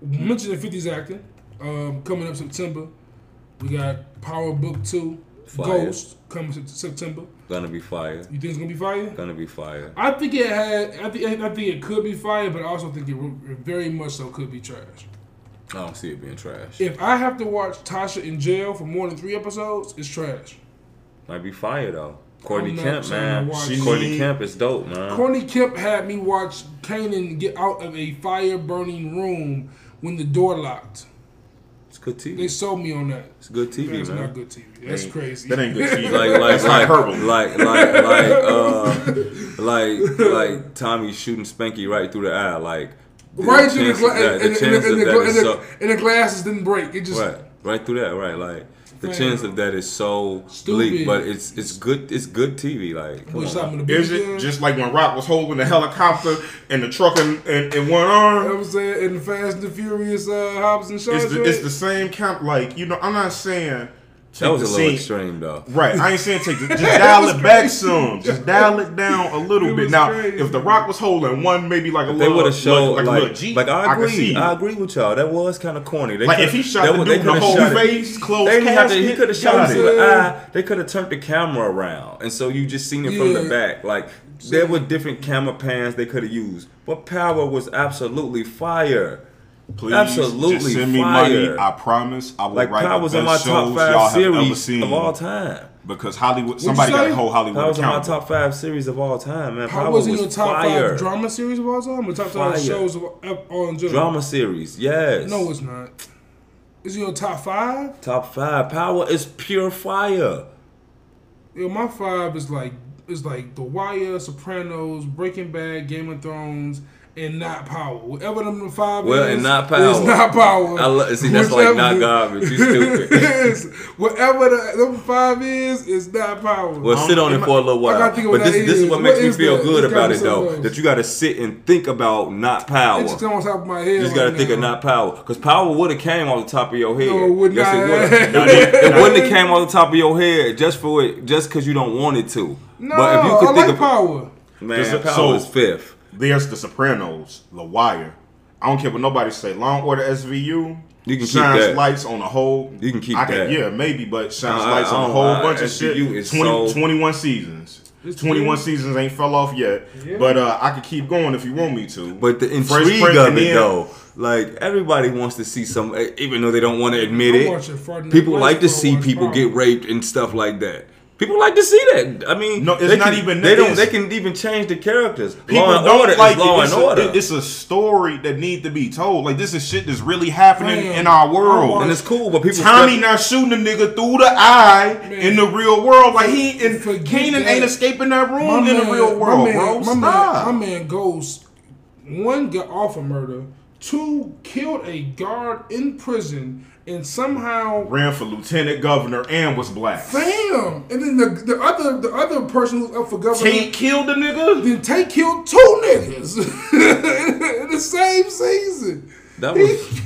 mentioning 50's acting, um, coming up September, We got Power Book Two, Fire. Ghost coming September. Gonna be fire. You think it's gonna be fire? Gonna be fire. I think it had. I think. I think it could be fire, but I also think it it very much so could be trash. I don't see it being trash. If I have to watch Tasha in jail for more than three episodes, it's trash. Might be fire though. Courtney Kemp, man. She Courtney Kemp is dope, man. Courtney Kemp had me watch Kanan get out of a fire burning room when the door locked. It's good TV. They sold me on that. It's good TV, That's man. not good TV. That's Ain't- crazy. That ain't good TV. like like That's like like like like uh like like Tommy shooting Spanky right through the eye, like the right through the glass, and the glasses didn't break. It just right right through that right like the Man. chance of that is so Stupid. bleak, but it's it's good it's good TV like come on. time in the Is beginning, it just like when Rock was holding the helicopter and the truck in, in, in one You know arm? what I'm saying? In Fast and the Furious, uh, Hobbs and Shaw. It's the, it's the same count. Like you know, I'm not saying take that was a little scene- extreme though. Right, I ain't saying take the, just dial it back some, just dial it down a little bit. Now, crazy. if the Rock was holding one, maybe like a They little, would have showed like, like a like, little Jeep, I agree see. I agree with y'all that was kind of corny. They Like if he shot they the dude they in the whole shot face, closed They have to, he could have shot it the ah, eye. They could have turned the camera around, and so you just seen it from the back. Like there were different camera pans they could have used, but Power was absolutely fire. Please, Absolutely just send me fire. money. I promise, I will Like write the was best in my shows top y'all five have ever series seen of all time. because Hollywood. Somebody got say? to hold Hollywood was in my accountable. top five series of all time, man. How Power was was, it in your top fire. five drama series of all time or top Fire. five shows of all all in general? Drama series, yes. No, it's not. Is it your top five? top five. Power is pure fire. Yeah, my five is like is like The Wire, Sopranos, Breaking Bad, Game of Thrones, and not Power. Whatever them five Well, is, and not is Power. not Power. I lo- see, that's like not garbage. You stupid. is, whatever the number five is, is not Power. Well, sit on it for a little while. gotta think But this, this is is. what What makes me feel that? good It's about it, though. something That you got to sit and think about not power. It just on top of my head. You just got right to think of not power, because power would have came on the top of your head. No, it would yes, not. it would. Not it, wouldn't have came on the top of your head just for it, just because you don't want it to. No, but if you I could like think of Power. man, Just- power so- is fifth. There's The Sopranos, The Wire. I don't care what nobody say. Law and Order SVU. You can keep shines that. lights on a whole. You can keep I can, that. Yeah, maybe, but shines I- lights on a whole I- bunch of shit. SVU is 20, so- 21 seasons. 21 true. seasons ain't fell off yet, Yeah. but uh, I could keep going if you want me to. But the Fresh intrigue Prince, of it, then- though, like everybody wants to see some, even though they don't want to admit I'm it. watching Friday Night People like to see people Power. get raped and stuff like that. People like to see that. I mean, No, it's they not can- even- They don't. They can even change the characters. People law and don't order like is law it. It's and a, order, it- it's a story that need to be told. Like this is shit that's really happening Man, in our world. and it's cool. But people, Tommy still- not shooting a nigga through the eye Man. in the real world. Like he and Forget Keenan ain't escaping that My room in the real world, my man, bro. My man, my man goes one got off a murder, two killed a guard in prison, and somehow Ran for lieutenant governor and was black. bam, and then the the other the other person who's up for governor. Tate killed the nigga. Then Tate killed two niggas in the same season. that was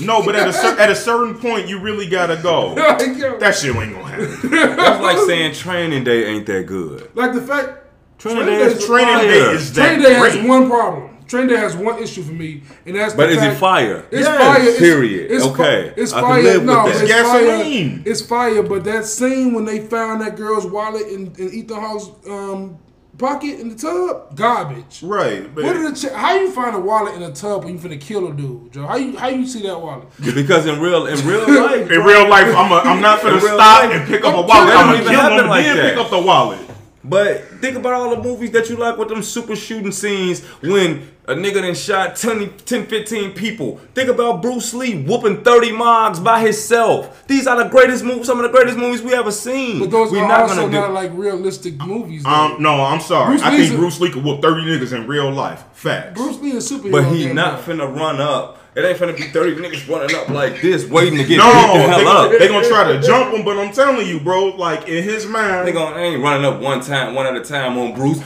No, but at a cer- at a certain point, you really gotta go. That shit ain't gonna happen. that's like saying Training Day ain't that good. like the fact Training Training Day Day is is Training day is that Training Day has great. one problem. Training Day has one issue for me, and that's But the is it fire? It's Yes, fire. It's, period. It's Okay. Fi- it's I can fire. live with no, that. it's It's gasoline. fire. It's fire. But that scene when they found that girl's wallet in, in Ethan Hawke's um, pocket in the tub, garbage. Right. But What are the ch- how you find a wallet in a tub when you finna kill a dude, Joe? How you how you see that wallet? Because in real in real life, in real life, I'm, a, I'm not gonna stop life, and pick up a I'm wallet. I'm you, gonna it kill him like then that. pick up the wallet. But think about all the movies that you like with them super shooting scenes when a nigga done shot 10, 10 15 people. Think about Bruce Lee whooping 30 mogs by himself. These are the greatest movies, some of the greatest movies we ever seen. But those we are not also gonna do. not like realistic movies. though. Um, no, I'm sorry. Bruce I Lee's think a- Bruce Lee could whoop 30 niggas in real life. Facts. Bruce Lee is a superhero. but he not near. finna run up. It ain't finna be 30 niggas running up like this, waiting to get no, the they, hell up. they gonna try to jump him, but I'm telling you, bro, like in his mind, They gonna they ain't running up one time, one at a time on Bruce.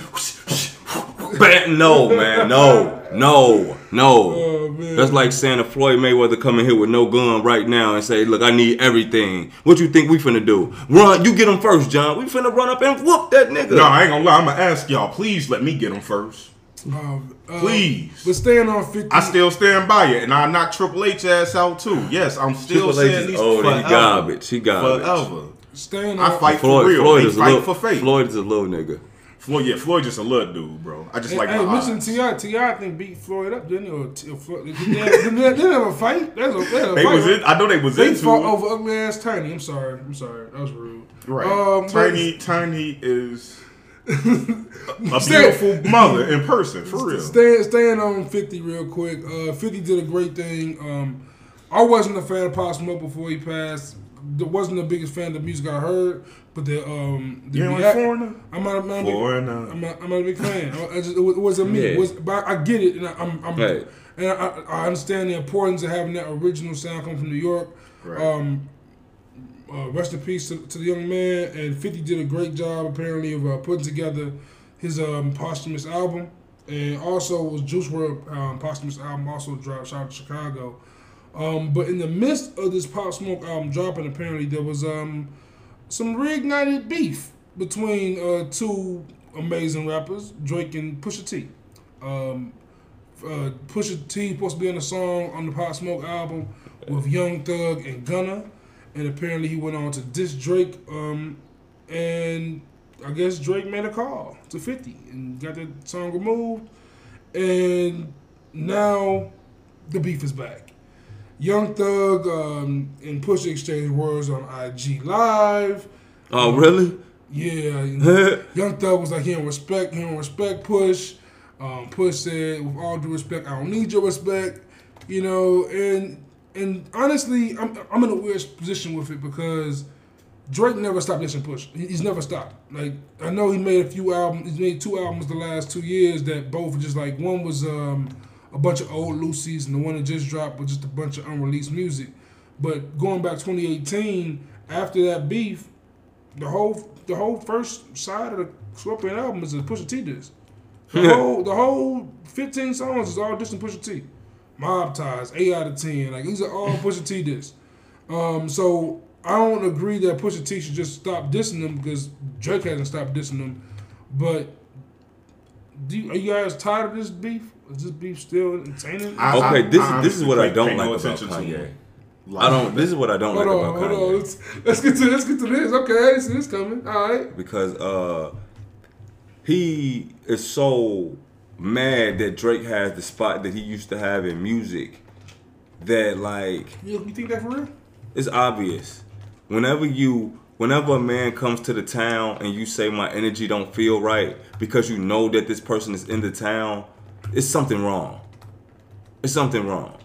Bam, no, man, no, no, no. Oh. That's like saying a Floyd Mayweather coming here with no gun right now and say, "Look, I need everything." What you think we finna do? Run, you get him first, John. We finna run up and whoop that nigga. no, I ain't gonna lie. I'm gonna ask y'all, please let me get him first. Um, uh, Please. But staying on 50. I still stand by it, and I knock Triple H ass out too. Yes, I'm still Triple H saying is these old and he forever. garbage. He garbage. Forever. staying I on, fight Floyd, for real. Floyd they is a fight little, for faith. Floyd is a little nigga. Floyd, yeah, Floyd just a little dude, bro. I just Hey, like hey the listen, odds. Ti Ti I think beat Floyd up, didn't he? Or, T- or Floyd, did they, did they, they have a fight? There's a, they had a They fight. was in. I know they was They into fought over ugly ass Tiny. I'm sorry. I'm sorry. That was rude. Right. Um, Tiny, Tiny is a Stay- beautiful mother in person, for real. Staying, staying on 50 real quick. Uh, 50 did a great thing. Um, I wasn't a fan of Pop Smoke before he passed. I wasn't the biggest fan of the music I heard, but the um, the You ain't like react- foreigner? I'm not, I'm not a Foreigner. I'm not, I'm not a big fan. I, I just, it, was, it wasn't me. It Yeah. was, but I get it, and I, I'm, I'm Right. and I, I understand the importance of having that original sound come from New York. Right. Um, uh, rest in peace to, to the young man. And 50 did a great job, apparently, of uh, putting together his um, posthumous album. And also, was Juice WRLD um, posthumous album also dropped. Shout out to Chicago. Um, but in the midst of this Pop Smoke album dropping, apparently there was um, some reignited beef between uh, two amazing rappers, Drake and Pusha T. Um, uh, Pusha T supposed to be on the song on the Pop Smoke album with Young Thug and Gunna, and apparently he went on to diss Drake. Um, and I guess Drake made a call to 50 and got the song removed, and now the beef is back. Young Thug um, and Pusha exchanged words on IG Live. Oh, really? Yeah, Young Thug was like, he don't respect, he don't respect Push. Um, Push said, with all due respect, I don't need your respect. You know, and and honestly, I'm I'm in a weird position with it because Drake never stopped listening Push. He's never stopped. Like I know he made a few albums. He's made two albums the last two years that both were just like one was um, a bunch of old Lucy's and the one that just dropped was just a bunch of unreleased music. But going back 2018, after that beef, the whole the whole first side of the Scorpion album is a Pusha T disc. The whole the whole 15 songs is all dissing Pusha T. Mob ties, eight out of ten. Like these are all Pusha T discs. Um, so I don't agree that Pusha T should just stop dissing them because Drake hasn't stopped dissing them. But do you, are you guys tired of this beef? Is this beef still entertaining? I- Okay, this I is this is what I don't like no about attention to Kanye. him. I don't. This is what I don't hold like on, about hold Kanye. on. Let's, let's get to let's get to this. Okay, I didn't see this coming. All right. because uh he is so mad that Drake has the spot that he used to have in music that like You, you think that for real? it's obvious. Whenever you whenever a man comes to the town and you say my energy don't feel right because you know that this person is in the town, it's something wrong. It's something wrong.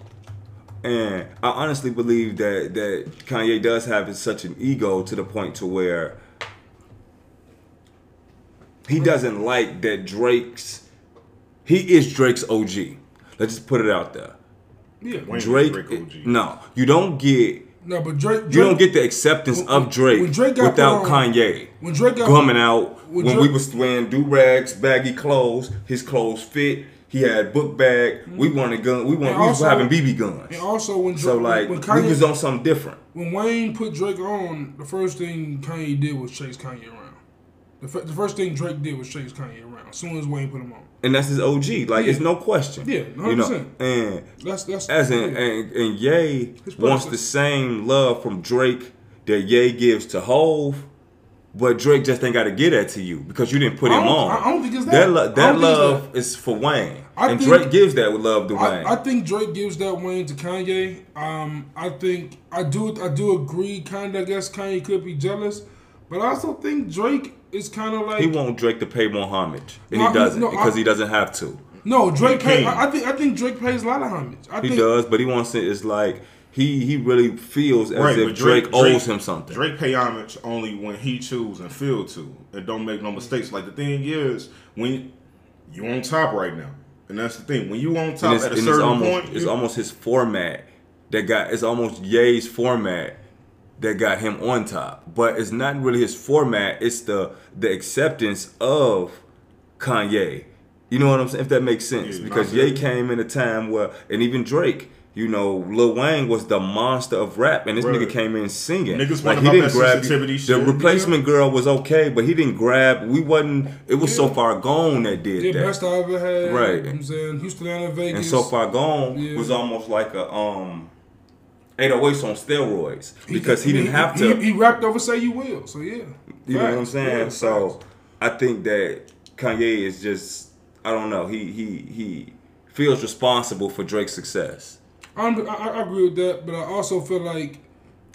And I honestly believe that that Kanye does have such an ego to the point to where he doesn't like that Drake's he is Drake's OG. Let's just put it out there. Yeah. Wayne is Drake, Drake OG. no, you don't get No, but Drake. Drake you don't get the acceptance When- of Drake, when Drake got without on- um, Kanye when Drake got coming out when when, Drake- we was wearing do rags, baggy clothes. His clothes fit. He had book bag. We mm-hmm. wanted gun. We want. And We was having BB guns. And also when Drake, So like when we Kanye, was on something different. when Wayne put Drake on, the first thing Kanye did was chase Kanye around. The, fir- the first thing Drake did was chase Kanye around. As soon as Wayne put him on, And that's his OG. Like Yeah. it's no question. Yeah, you know. And that's that's as in yeah. and, and Ye wants the same love from Drake that Ye gives to Hov. But Drake just ain't got to get that to you because you didn't put him on. I don't think it's that. That, lo- that don't think it's love is for Wayne, I and think- Drake gives that love to Wayne. I, I think Drake gives that Wayne to Kanye. Um, I think I do I do agree. Kind of, I guess Kanye could be jealous, but I also think Drake is kind of like he want Drake to pay more homage, and No, he doesn't no, because I- he doesn't have to. no Drake. He Pay. I, I think I think Drake pays a lot of homage. I He think, does, but he wants it. It's like he he really feels as Right, if but Drake, owes him something. Drake pay homage only when he chooses and feel to, and don't make no mistakes. Like the thing is, when you on top right now, and that's the thing. When you on top it's, at a and it's certain almost point, it's you- almost his format that got it's almost Ye's format that got him on top. But it's not really his format. It's the the acceptance of Kanye. You know what I'm saying? If that makes sense, Yeah, because no, I Ye came in a time where, and even Drake, you know, Lil Wayne was the monster of rap, and this Right. nigga came in singing. Niggas like he didn't grab The shit. replacement girl was okay, but he didn't grab. We wasn't. It was so far gone that did Yeah, that. best I ever had. Right. You know what I'm saying Houston and Vegas. and so far gone Yeah. was almost like a um 808s on steroids because he, didn't have to. He, he rapped over "Say You Will," so yeah. you know what I'm saying? Yeah, so facts. I think that Kanye is just I don't know. He he he feels responsible for Drake's success. I'm, I, I agree with that, but I also feel like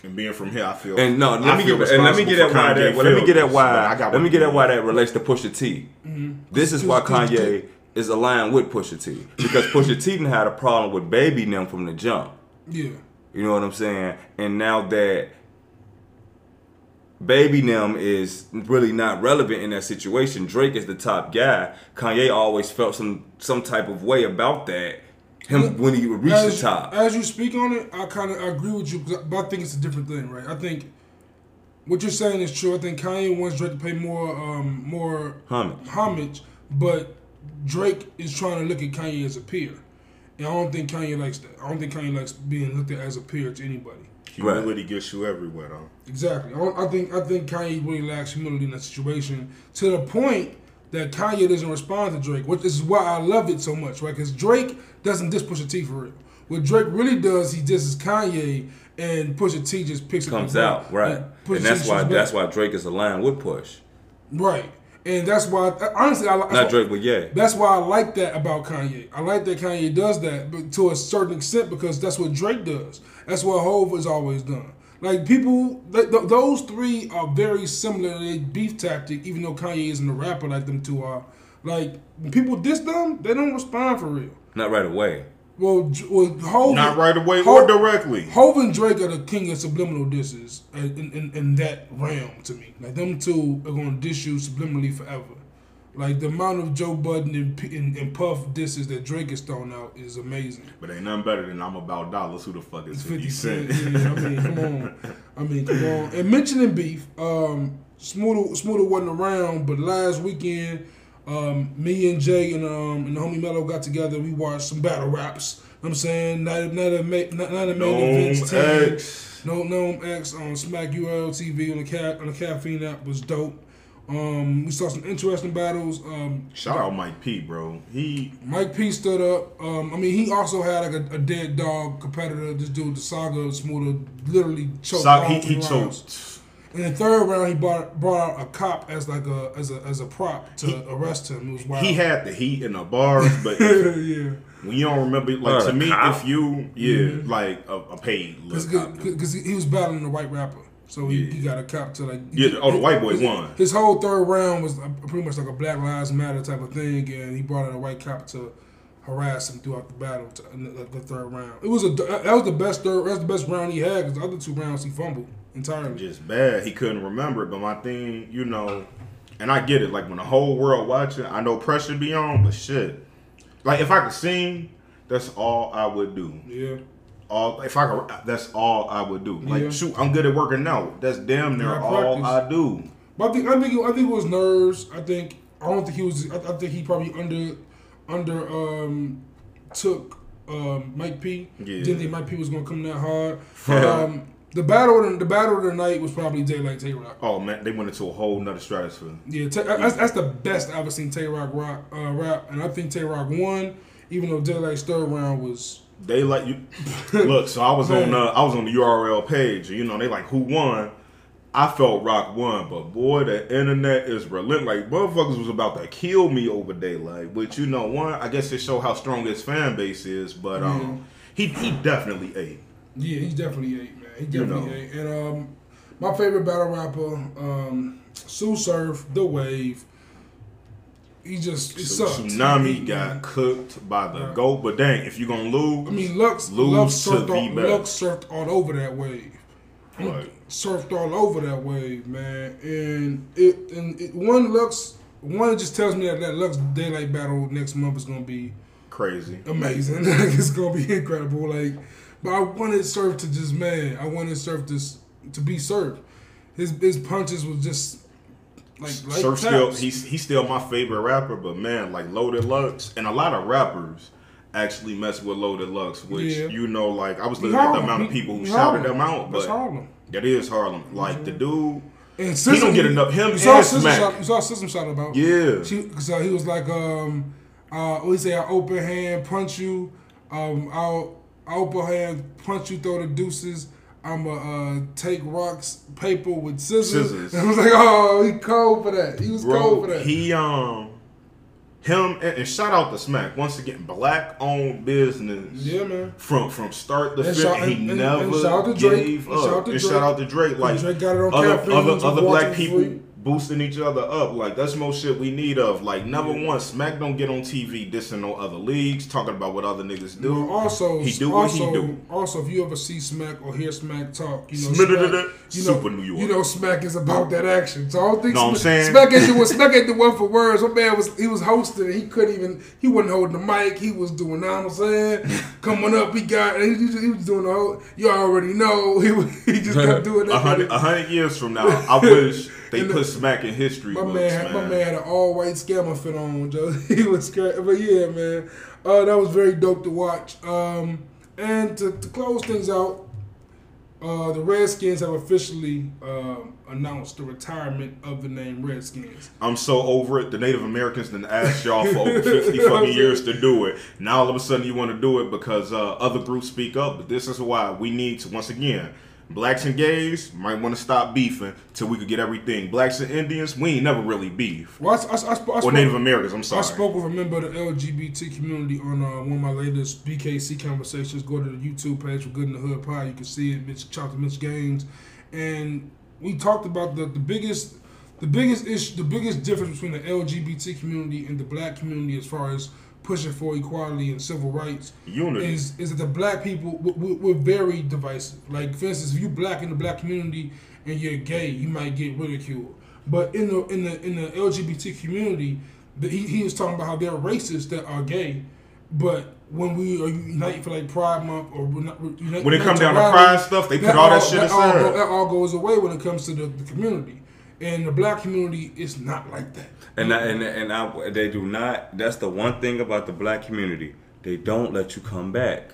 And being from here, I feel. And no, let I me feel get and let me get at for why Kanye that. Well, let me get at why. I got Let me get you at why that relates to Pusha T. Mm-hmm. This is why Cause- cause- Kanye is aligned with Pusha T because Pusha T done had a problem with Baby them from the jump. yeah, You know what I'm saying? And now that Baby Them is really not relevant in that situation, Drake is the top guy. Kanye always felt some some type of way about that. Him when he reached as, the top. As you speak on it, I kind of agree with you, but I think it's a different thing, right? I think what you're saying is true. I think Kanye wants Drake to pay more, um, more Homage. homage, but Drake is trying to look at Kanye as a peer, and I don't think Kanye likes that. I don't think Kanye likes being looked at as a peer to anybody. Humility gets you everywhere, though. Exactly. I, don't- I think I think Kanye really lacks humility in that situation to the point that Kanye doesn't respond to Drake, which is why I love it so much, right? Because Drake doesn't diss Pusha T for real. What Drake really does, he disses Kanye, and Pusha T just picks it comes up out right, Pusha and that's why that's why Drake is aligned with Push, right, and that's why honestly I not Drake, but yeah, That's why I like that about Kanye. I like that Kanye does that, but to a certain extent because that's what Drake does. That's what Hov has always done. Like people, th- th- those three are very similar to their beef tactic, even though Kanye isn't a rapper like them two are. Like when people diss them, they don't respond for real. not right away. Well, well Hov, Not right away or directly. Hov and Drake are the king of subliminal disses in, in, in that realm to me. Like them two are gonna diss you subliminally forever. Like the amount of Joe Budden and, P- and, and Puff disses that Drake has thrown out is amazing. But ain't nothing better than I'm about dollars. Who the fuck is 50 Fifty Cent? Yeah, I mean, come on. I mean, come on. And mentioning beef, um, Smoother wasn't around, but last weekend, um, me and Jay and um and the homie Mello got together. We watched some battle raps. You know I'm saying night night of night of main events. NOME 10. X. No NOME X on Smack URL TV on the ca- on the caffeine app was dope. Um, we saw some interesting battles. Um, Shout out Mike P, bro. He Mike P stood up. Um, I mean, he also had like a, a dead dog competitor. This dude, the Saga Smoother, literally choked. so, he, he rounds. choked. In the third round, he brought brought out a cop as like a as a as a prop to arrest him. It was wild. He had the heat in the bars, but yeah, when you don't remember, like Uh, to me, cop? if you, yeah, like a, a paid because because he was battling the white rapper, so he, Yeah. he got a cop to like. Yeah, oh, the white boy his, won. His whole third round was uh, pretty much like a Black Lives Matter type of thing, and he brought in a white cop to harass him throughout the battle. To, in the, the third round, it was a that was the best third. That's the best round he had because the other two rounds he fumbled entirely. just bad. He couldn't remember it. But my thing, you know, and I get it. Like when the whole world watching, I know pressure be on, but shit. Like if I could sing, that's all I would do. Yeah. All if I could, that's all I would do. Like Yeah. shoot, I'm good at working out. That's damn near Yeah, all practice. I do. But I think I think I think it was nerves. I think I don't think he was. I, I think he probably under under um took um Mike P. Yeah. Didn't think Mike P was gonna come that hard. um, the battle of the, the battle of the night was probably Daylyt Tay Roc. Oh man, they went into a whole nother stratosphere. Yeah, Tay, that's, that's the best I've ever seen Tay Roc rock uh, rap, and I think Tay Roc won, even though Daylyt's third round was. They like you look. So I was on uh, I was on the URL page. You know they like who won. I felt Roc won, but boy, the internet is relentless. Like motherfuckers was about to kill me over Daylyt. But you know, one, I guess it show how strong his fan base is. But um, he he definitely ate. Yeah, he's definitely eight, man. You know. And um, my favorite battle rapper, um, Tsu Surf, The Wave. He just it So sucked. Tsunami He- got cooked by the Right. goat. But dang, if you're gonna lose, I mean, Lux, Lose Lux to surfed, the all. Lux surfed all over that wave. Right. Surfed all over that wave, man. And it and it, one Lux, one just tells me that that Lux Daylyt battle next month is gonna be crazy. amazing. it's gonna be incredible. Like, but I wanted Surf to just man. I wanted Surf to to be Surf. His his punches was just like like Surf still he's he's still my favorite rapper, but man, like Loaded Lux and a lot of rappers actually mess with Loaded Lux, which Yeah. you know, like I was looking at the amount of people who he shouted them out, That's but Harlem. that is Harlem. Like the dude, And He System, don't get enough- him you saw and System Smack. Shout, you saw System shout about. yeah, She, cause uh, he was like, um, uh, what he say? I open hand punch you. Um, I'll I open hand punch you. Throw the deuces. I'ma uh, take rocks, paper with scissors. Scissors. And I was like, oh, he cold for that. He was cold for that. he um, him and, and shout out to Smack once again, black owned business. yeah, man. From from start to And finish, he and- and- never and shout out to Drake. gave And up. shout out to and Drake. shout out to Drake. Like Drake got it on other other, other black people. Boosting each other up. Like that's most shit we need of. Like never once Smack don't get on TV dissing no other leagues, talking about what other niggas do. Well, also, He do what he also, do. Also, if you ever see Smack or hear Smack talk, you know, Smack- Smack, you know, Super New York. You know, Smack is about that action. So I don't think Know what I'm Smack, saying? Smack ain't the one. Smack ain't the one for words. My man was he was hosting. And he couldn't even. He wasn't holding the mic. He was doing. Know what I'm saying? Coming up, he got. He, was- he was doing the whole. You already know. He he just kept doing A that. hundred, a hundred years from now, I wish they put Smack in history My books, man, had, man. my man had an all white scammer fit on, Joe. He was scared, but yeah, man, uh, that was very dope to watch. Um, and to, to close things out, uh, the Redskins have officially um announced the retirement of the name Redskins. I'm so over it. The Native Americans didn't ask y'all for over 50 fucking years to do it. Now all of a sudden you want to do it because uh, other groups speak up. But this is why we need to, once again, blacks and gays might want to stop beefing till we could get everything. Blacks and Indians, we ain't never really beef. Well, I, I, I, I Or Native Americans, I'm sorry. I spoke with a member of the LGBT community on uh, one of my latest BKC conversations. Go to the YouTube page for Good in the Hood Pie. You can see it. Mitch Chopped Mitch Gaines, and we talked about the, the biggest the biggest issue, the biggest difference between the LGBT community and the black community as far as pushing for equality and civil rights Unity. is is that the black people we- we- we're very divisive. Like for instance, if you're black in the black community and you're gay, you might get ridiculed. But in the in the in the LGBT community, the, he, he was talking about how there are racists that are gay, but when we are unite for like Pride Month or we're not, we're unite, When it unite come to down to pride stuff, they put all that shit all, aside. go- that all goes away when it comes to the, the community. And the black community is not like that. And I, and and I, they do not. That's the one thing about the black community. They don't let you come back.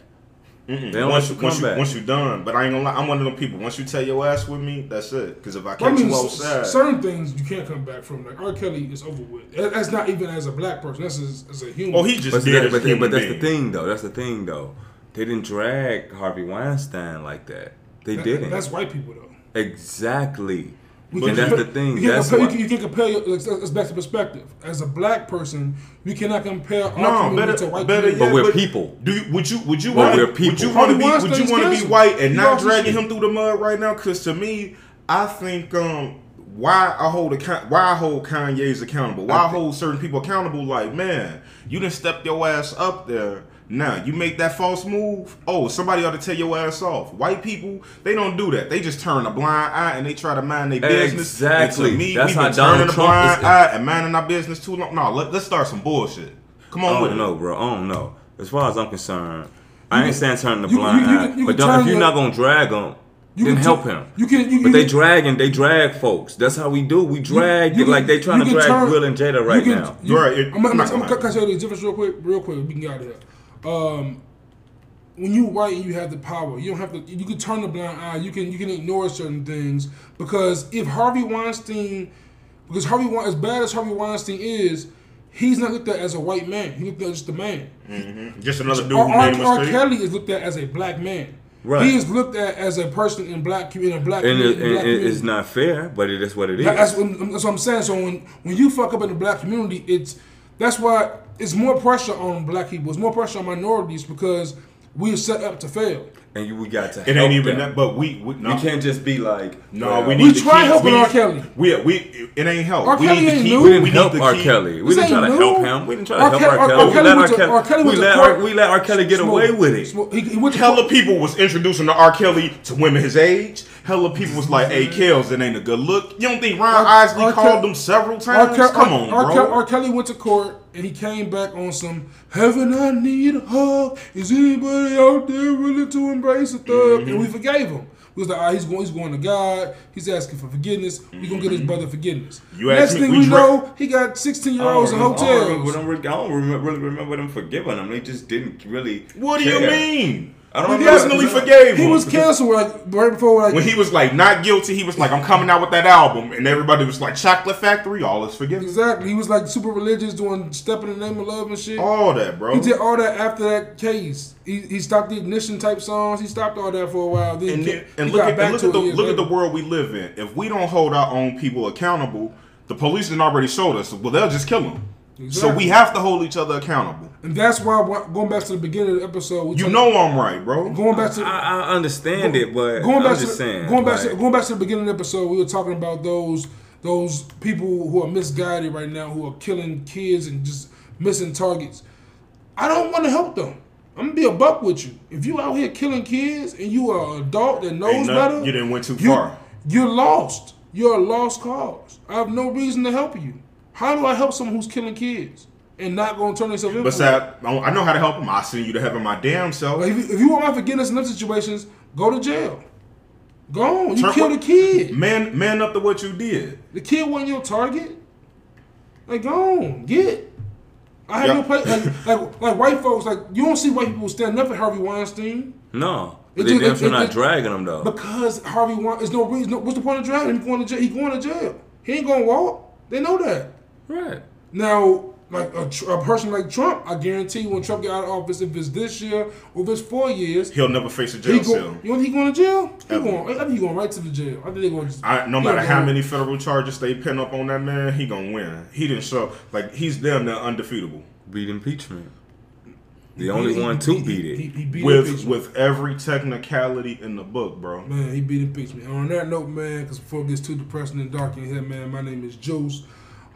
Mm-hmm. They don't once, let you once, come you, back. once you're done, but I ain't gonna lie, I'm one of them people. Once you tell your ass with me, that's it. Because if I I catch mean, you outside, certain things you can't come back from. Like R. Kelly is over with. That's not even as a black person. That's as, as a human. oh, he just But, did that, but, human but that's being. the thing, though. That's the thing, though. They didn't drag Harvey Weinstein like that. They That- didn't. That's white people though. exactly. We and can that's compare- the thing. You can't, That's compare, you, can, you can compare. Your, let's, let's back to perspective. As a black person, we cannot compare our No, community better, to white better. community. But we're but people. Do you, would you would you But want we're would people. you want to be would you want to be white and He not dragging him through the mud right now? Because to me, I think um why I hold account why I hold Kanye's accountable, why I hold certain people accountable. Like man, you didn't step your ass up there. Now you make that false move. Oh, somebody ought to tell your ass off. White people, they don't do that. They just turn a blind eye and they try to mind their business. Exactly. And to me, That's we've how been Donald turning a blind is- eye and minding our business too long. No, let, let's start some bullshit. Come on I don't it. know, bro. I don't know. As far as I'm concerned, I ain't saying turn the you- blind you- you eye, can- but don't, if you're not gonna drag him, You then can help tu- him. You can. You, But you they can- dragging, they drag folks. That's how we do. We drag you it like they trying to drag turn- Will and Jada right you can- now. you- Right, it- I'm, I'm, I'm not I'm, gonna I'm, can I say the difference real quick? Real quick, we can get out of here. Um, when you white and you have the power, you don't have to. You can turn the blind eye. You can you can ignore certain things because if Harvey Weinstein, because Harvey as bad as Harvey Weinstein is, he's not looked at as a white man. He looked at as just a man. Just another dude R. who R. made a R. mistake. Kelly is looked at as a black man. Right. He is looked at as a person in black in a black And, community. it, and black it- it's not fair, but it is what it is. That- That's what, that's what I'm saying. So when when you fuck up in the black community, it's that's why it's more pressure on black people. It's more pressure on minorities because we're set up to fail. and you, we got to. It help ain't even them. that, but we, we no, We can't just be like, no, well, we need We to try keep, helping we, R. Kelly. We, we, it ain't help. R. we Kelly need to ain't keep. new. We We didn't need help to R. Kelly. We didn't try ain't to new. help him. We didn't try to R. help Kelly- R. R. Kelly. We Kelly let went R. Kelly. R. Kelly We went to let court. R- we let R. Kelly get Smoke. away with it. Smoke. He, he went to Hella people was introducing to R. Kelly to women his age. Hella people was like, "Hey, Kels, it ain't a good look." You don't think Ron R- Isley R. called them several R. times? Kelly, Come on, R. bro. Kelly, R. Kelly went to court and he came back on some heaven. I need a hug. Is anybody out there willing to embrace a thug? Mm-hmm. And we forgave him. Was like, ah, he's going, he's going to God. He's asking for forgiveness. We gonna get his brother forgiveness. You Next me- thing we we dra- know, he got sixteen year olds in don't I don't remember hotels. I don't remember, really remember them forgiving him. They just didn't really. What do you mean? I don't know. He remember. personally Because I- forgave He him. was canceled like right before like when he was like not guilty, he was like, "I'm coming out with that album," and everybody was like, "Chocolate Factory, all is forgiven." exactly. He was like super religious, doing step in the name of love and shit. All that, bro. He did all that after that case. He, he stopped the ignition type songs. He stopped all that for a while. Then and he, then, and he look at back and look at the look at the world we live in. If we don't hold our own people accountable, the police didn't already showed us. Well, they'll just kill them. So we have to hold each other accountable. And that's why why- going back to the beginning of the episode, we You talk- know I'm right, bro. going back to I, I understand it, but going back I'm to just the, saying. going back to going back to the beginning of the episode, we were talking about those those people who are misguided right now, who are killing kids and just missing targets. I don't want to help them. I'm gonna be a buck with you. If you out here killing kids and you are an adult that knows Ain't nothing- better, you didn't went too you- far. You're lost. You're a lost cause. I have no reason to help you. How do I help someone who's killing kids and not gonna turn themselves in? But for I know how to help him. I send you to heaven my damn self. Like, if, you, if you want my forgiveness in them situations, go to jail. Go on. You Turn- killed a kid. Man, man up to what you did. The kid wasn't your target. Like, go on, get. I have Yeah. no place. Like, like, like white folks, like you don't see white people standing up for Harvey Weinstein no, It they just- damn it- sure not it- dragging them though. because Harvey Weinstein. There's no reason. No, what's the point of dragging him? He going to jail. He going to jail. He ain't gonna walk. They know that. right. Now, like a, a person like Trump, I guarantee when Trump get out of office, if it's this year or if it's four years, He'll never face a he jail go, cell. you know he going to jail? He Ever. going, I think he going right to the jail. I think they going just. I, no matter how many federal charges they pin up on that man, he gonna win. He didn't show like he's damn near undefeatable Beat impeachment. The he- only he- one to he- beat it. He, he beat with impeachment. with every technicality in the book, bro. Man, he beat impeachment. And on that note, man, because before it gets too depressing and dark in here, man, my name is Juice,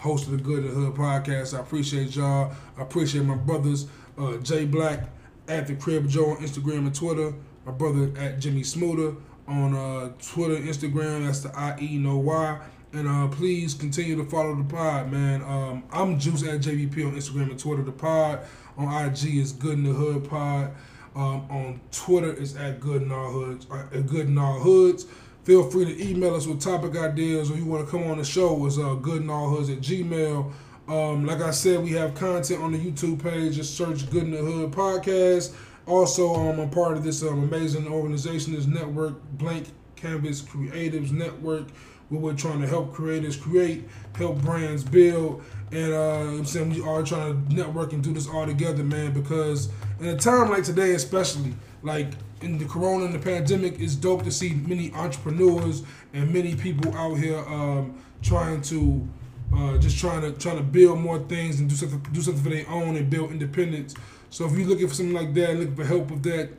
host of the Good in the Hood podcast. I appreciate y'all. I appreciate my brothers, uh, Jay Black at the Crib Joe on Instagram and Twitter. My brother at Jimmy Smoother on uh, Twitter, Instagram. That's the I E no Y. And uh, please continue to follow the pod, man. Um, I'm Juice at JVP on Instagram and Twitter. The pod on IG is Good in the Hood Pod. Um, on Twitter, it's at Good in All Hoods. Uh, Good in All Hoods. Feel free to email us with topic ideas or you want to come on the show. It's uh, Good in All Hoods at Gmail. Um, like I said, we have content on the YouTube page. Just search Good in the Hood podcast. Also, um, I'm a part of this um, amazing organization, this network, Blank Canvas Creatives Network, where we're trying to help creators create, help brands build, and uh, I'm saying we are trying to network and do this all together, man. Because in a time like today, especially like in the corona and the pandemic, it's dope to see many entrepreneurs and many people out here um, trying to uh, just trying to trying to build more things and do something do something for their own and build independence. So if you're looking for something like that, and looking for help with that,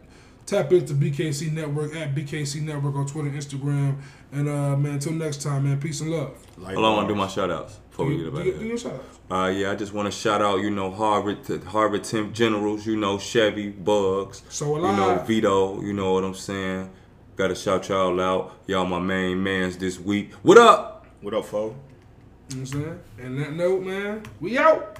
tap into BKC Network at BKC Network on Twitter, Instagram, and uh, man, until next time, man, peace and love. Like, Hold on, I want to do my shout outs before we get about do, it. do your shout outs. Uh, yeah, I just want to shout out, you know, Harvard, to Harvard Temp Generals, you know, Chevy, Bugs, So you know. Vito, you know what I'm saying. Got to shout y'all out. Y'all my main mans this week. What up? What up, fo? You know what I'm saying? And that note, man, we out.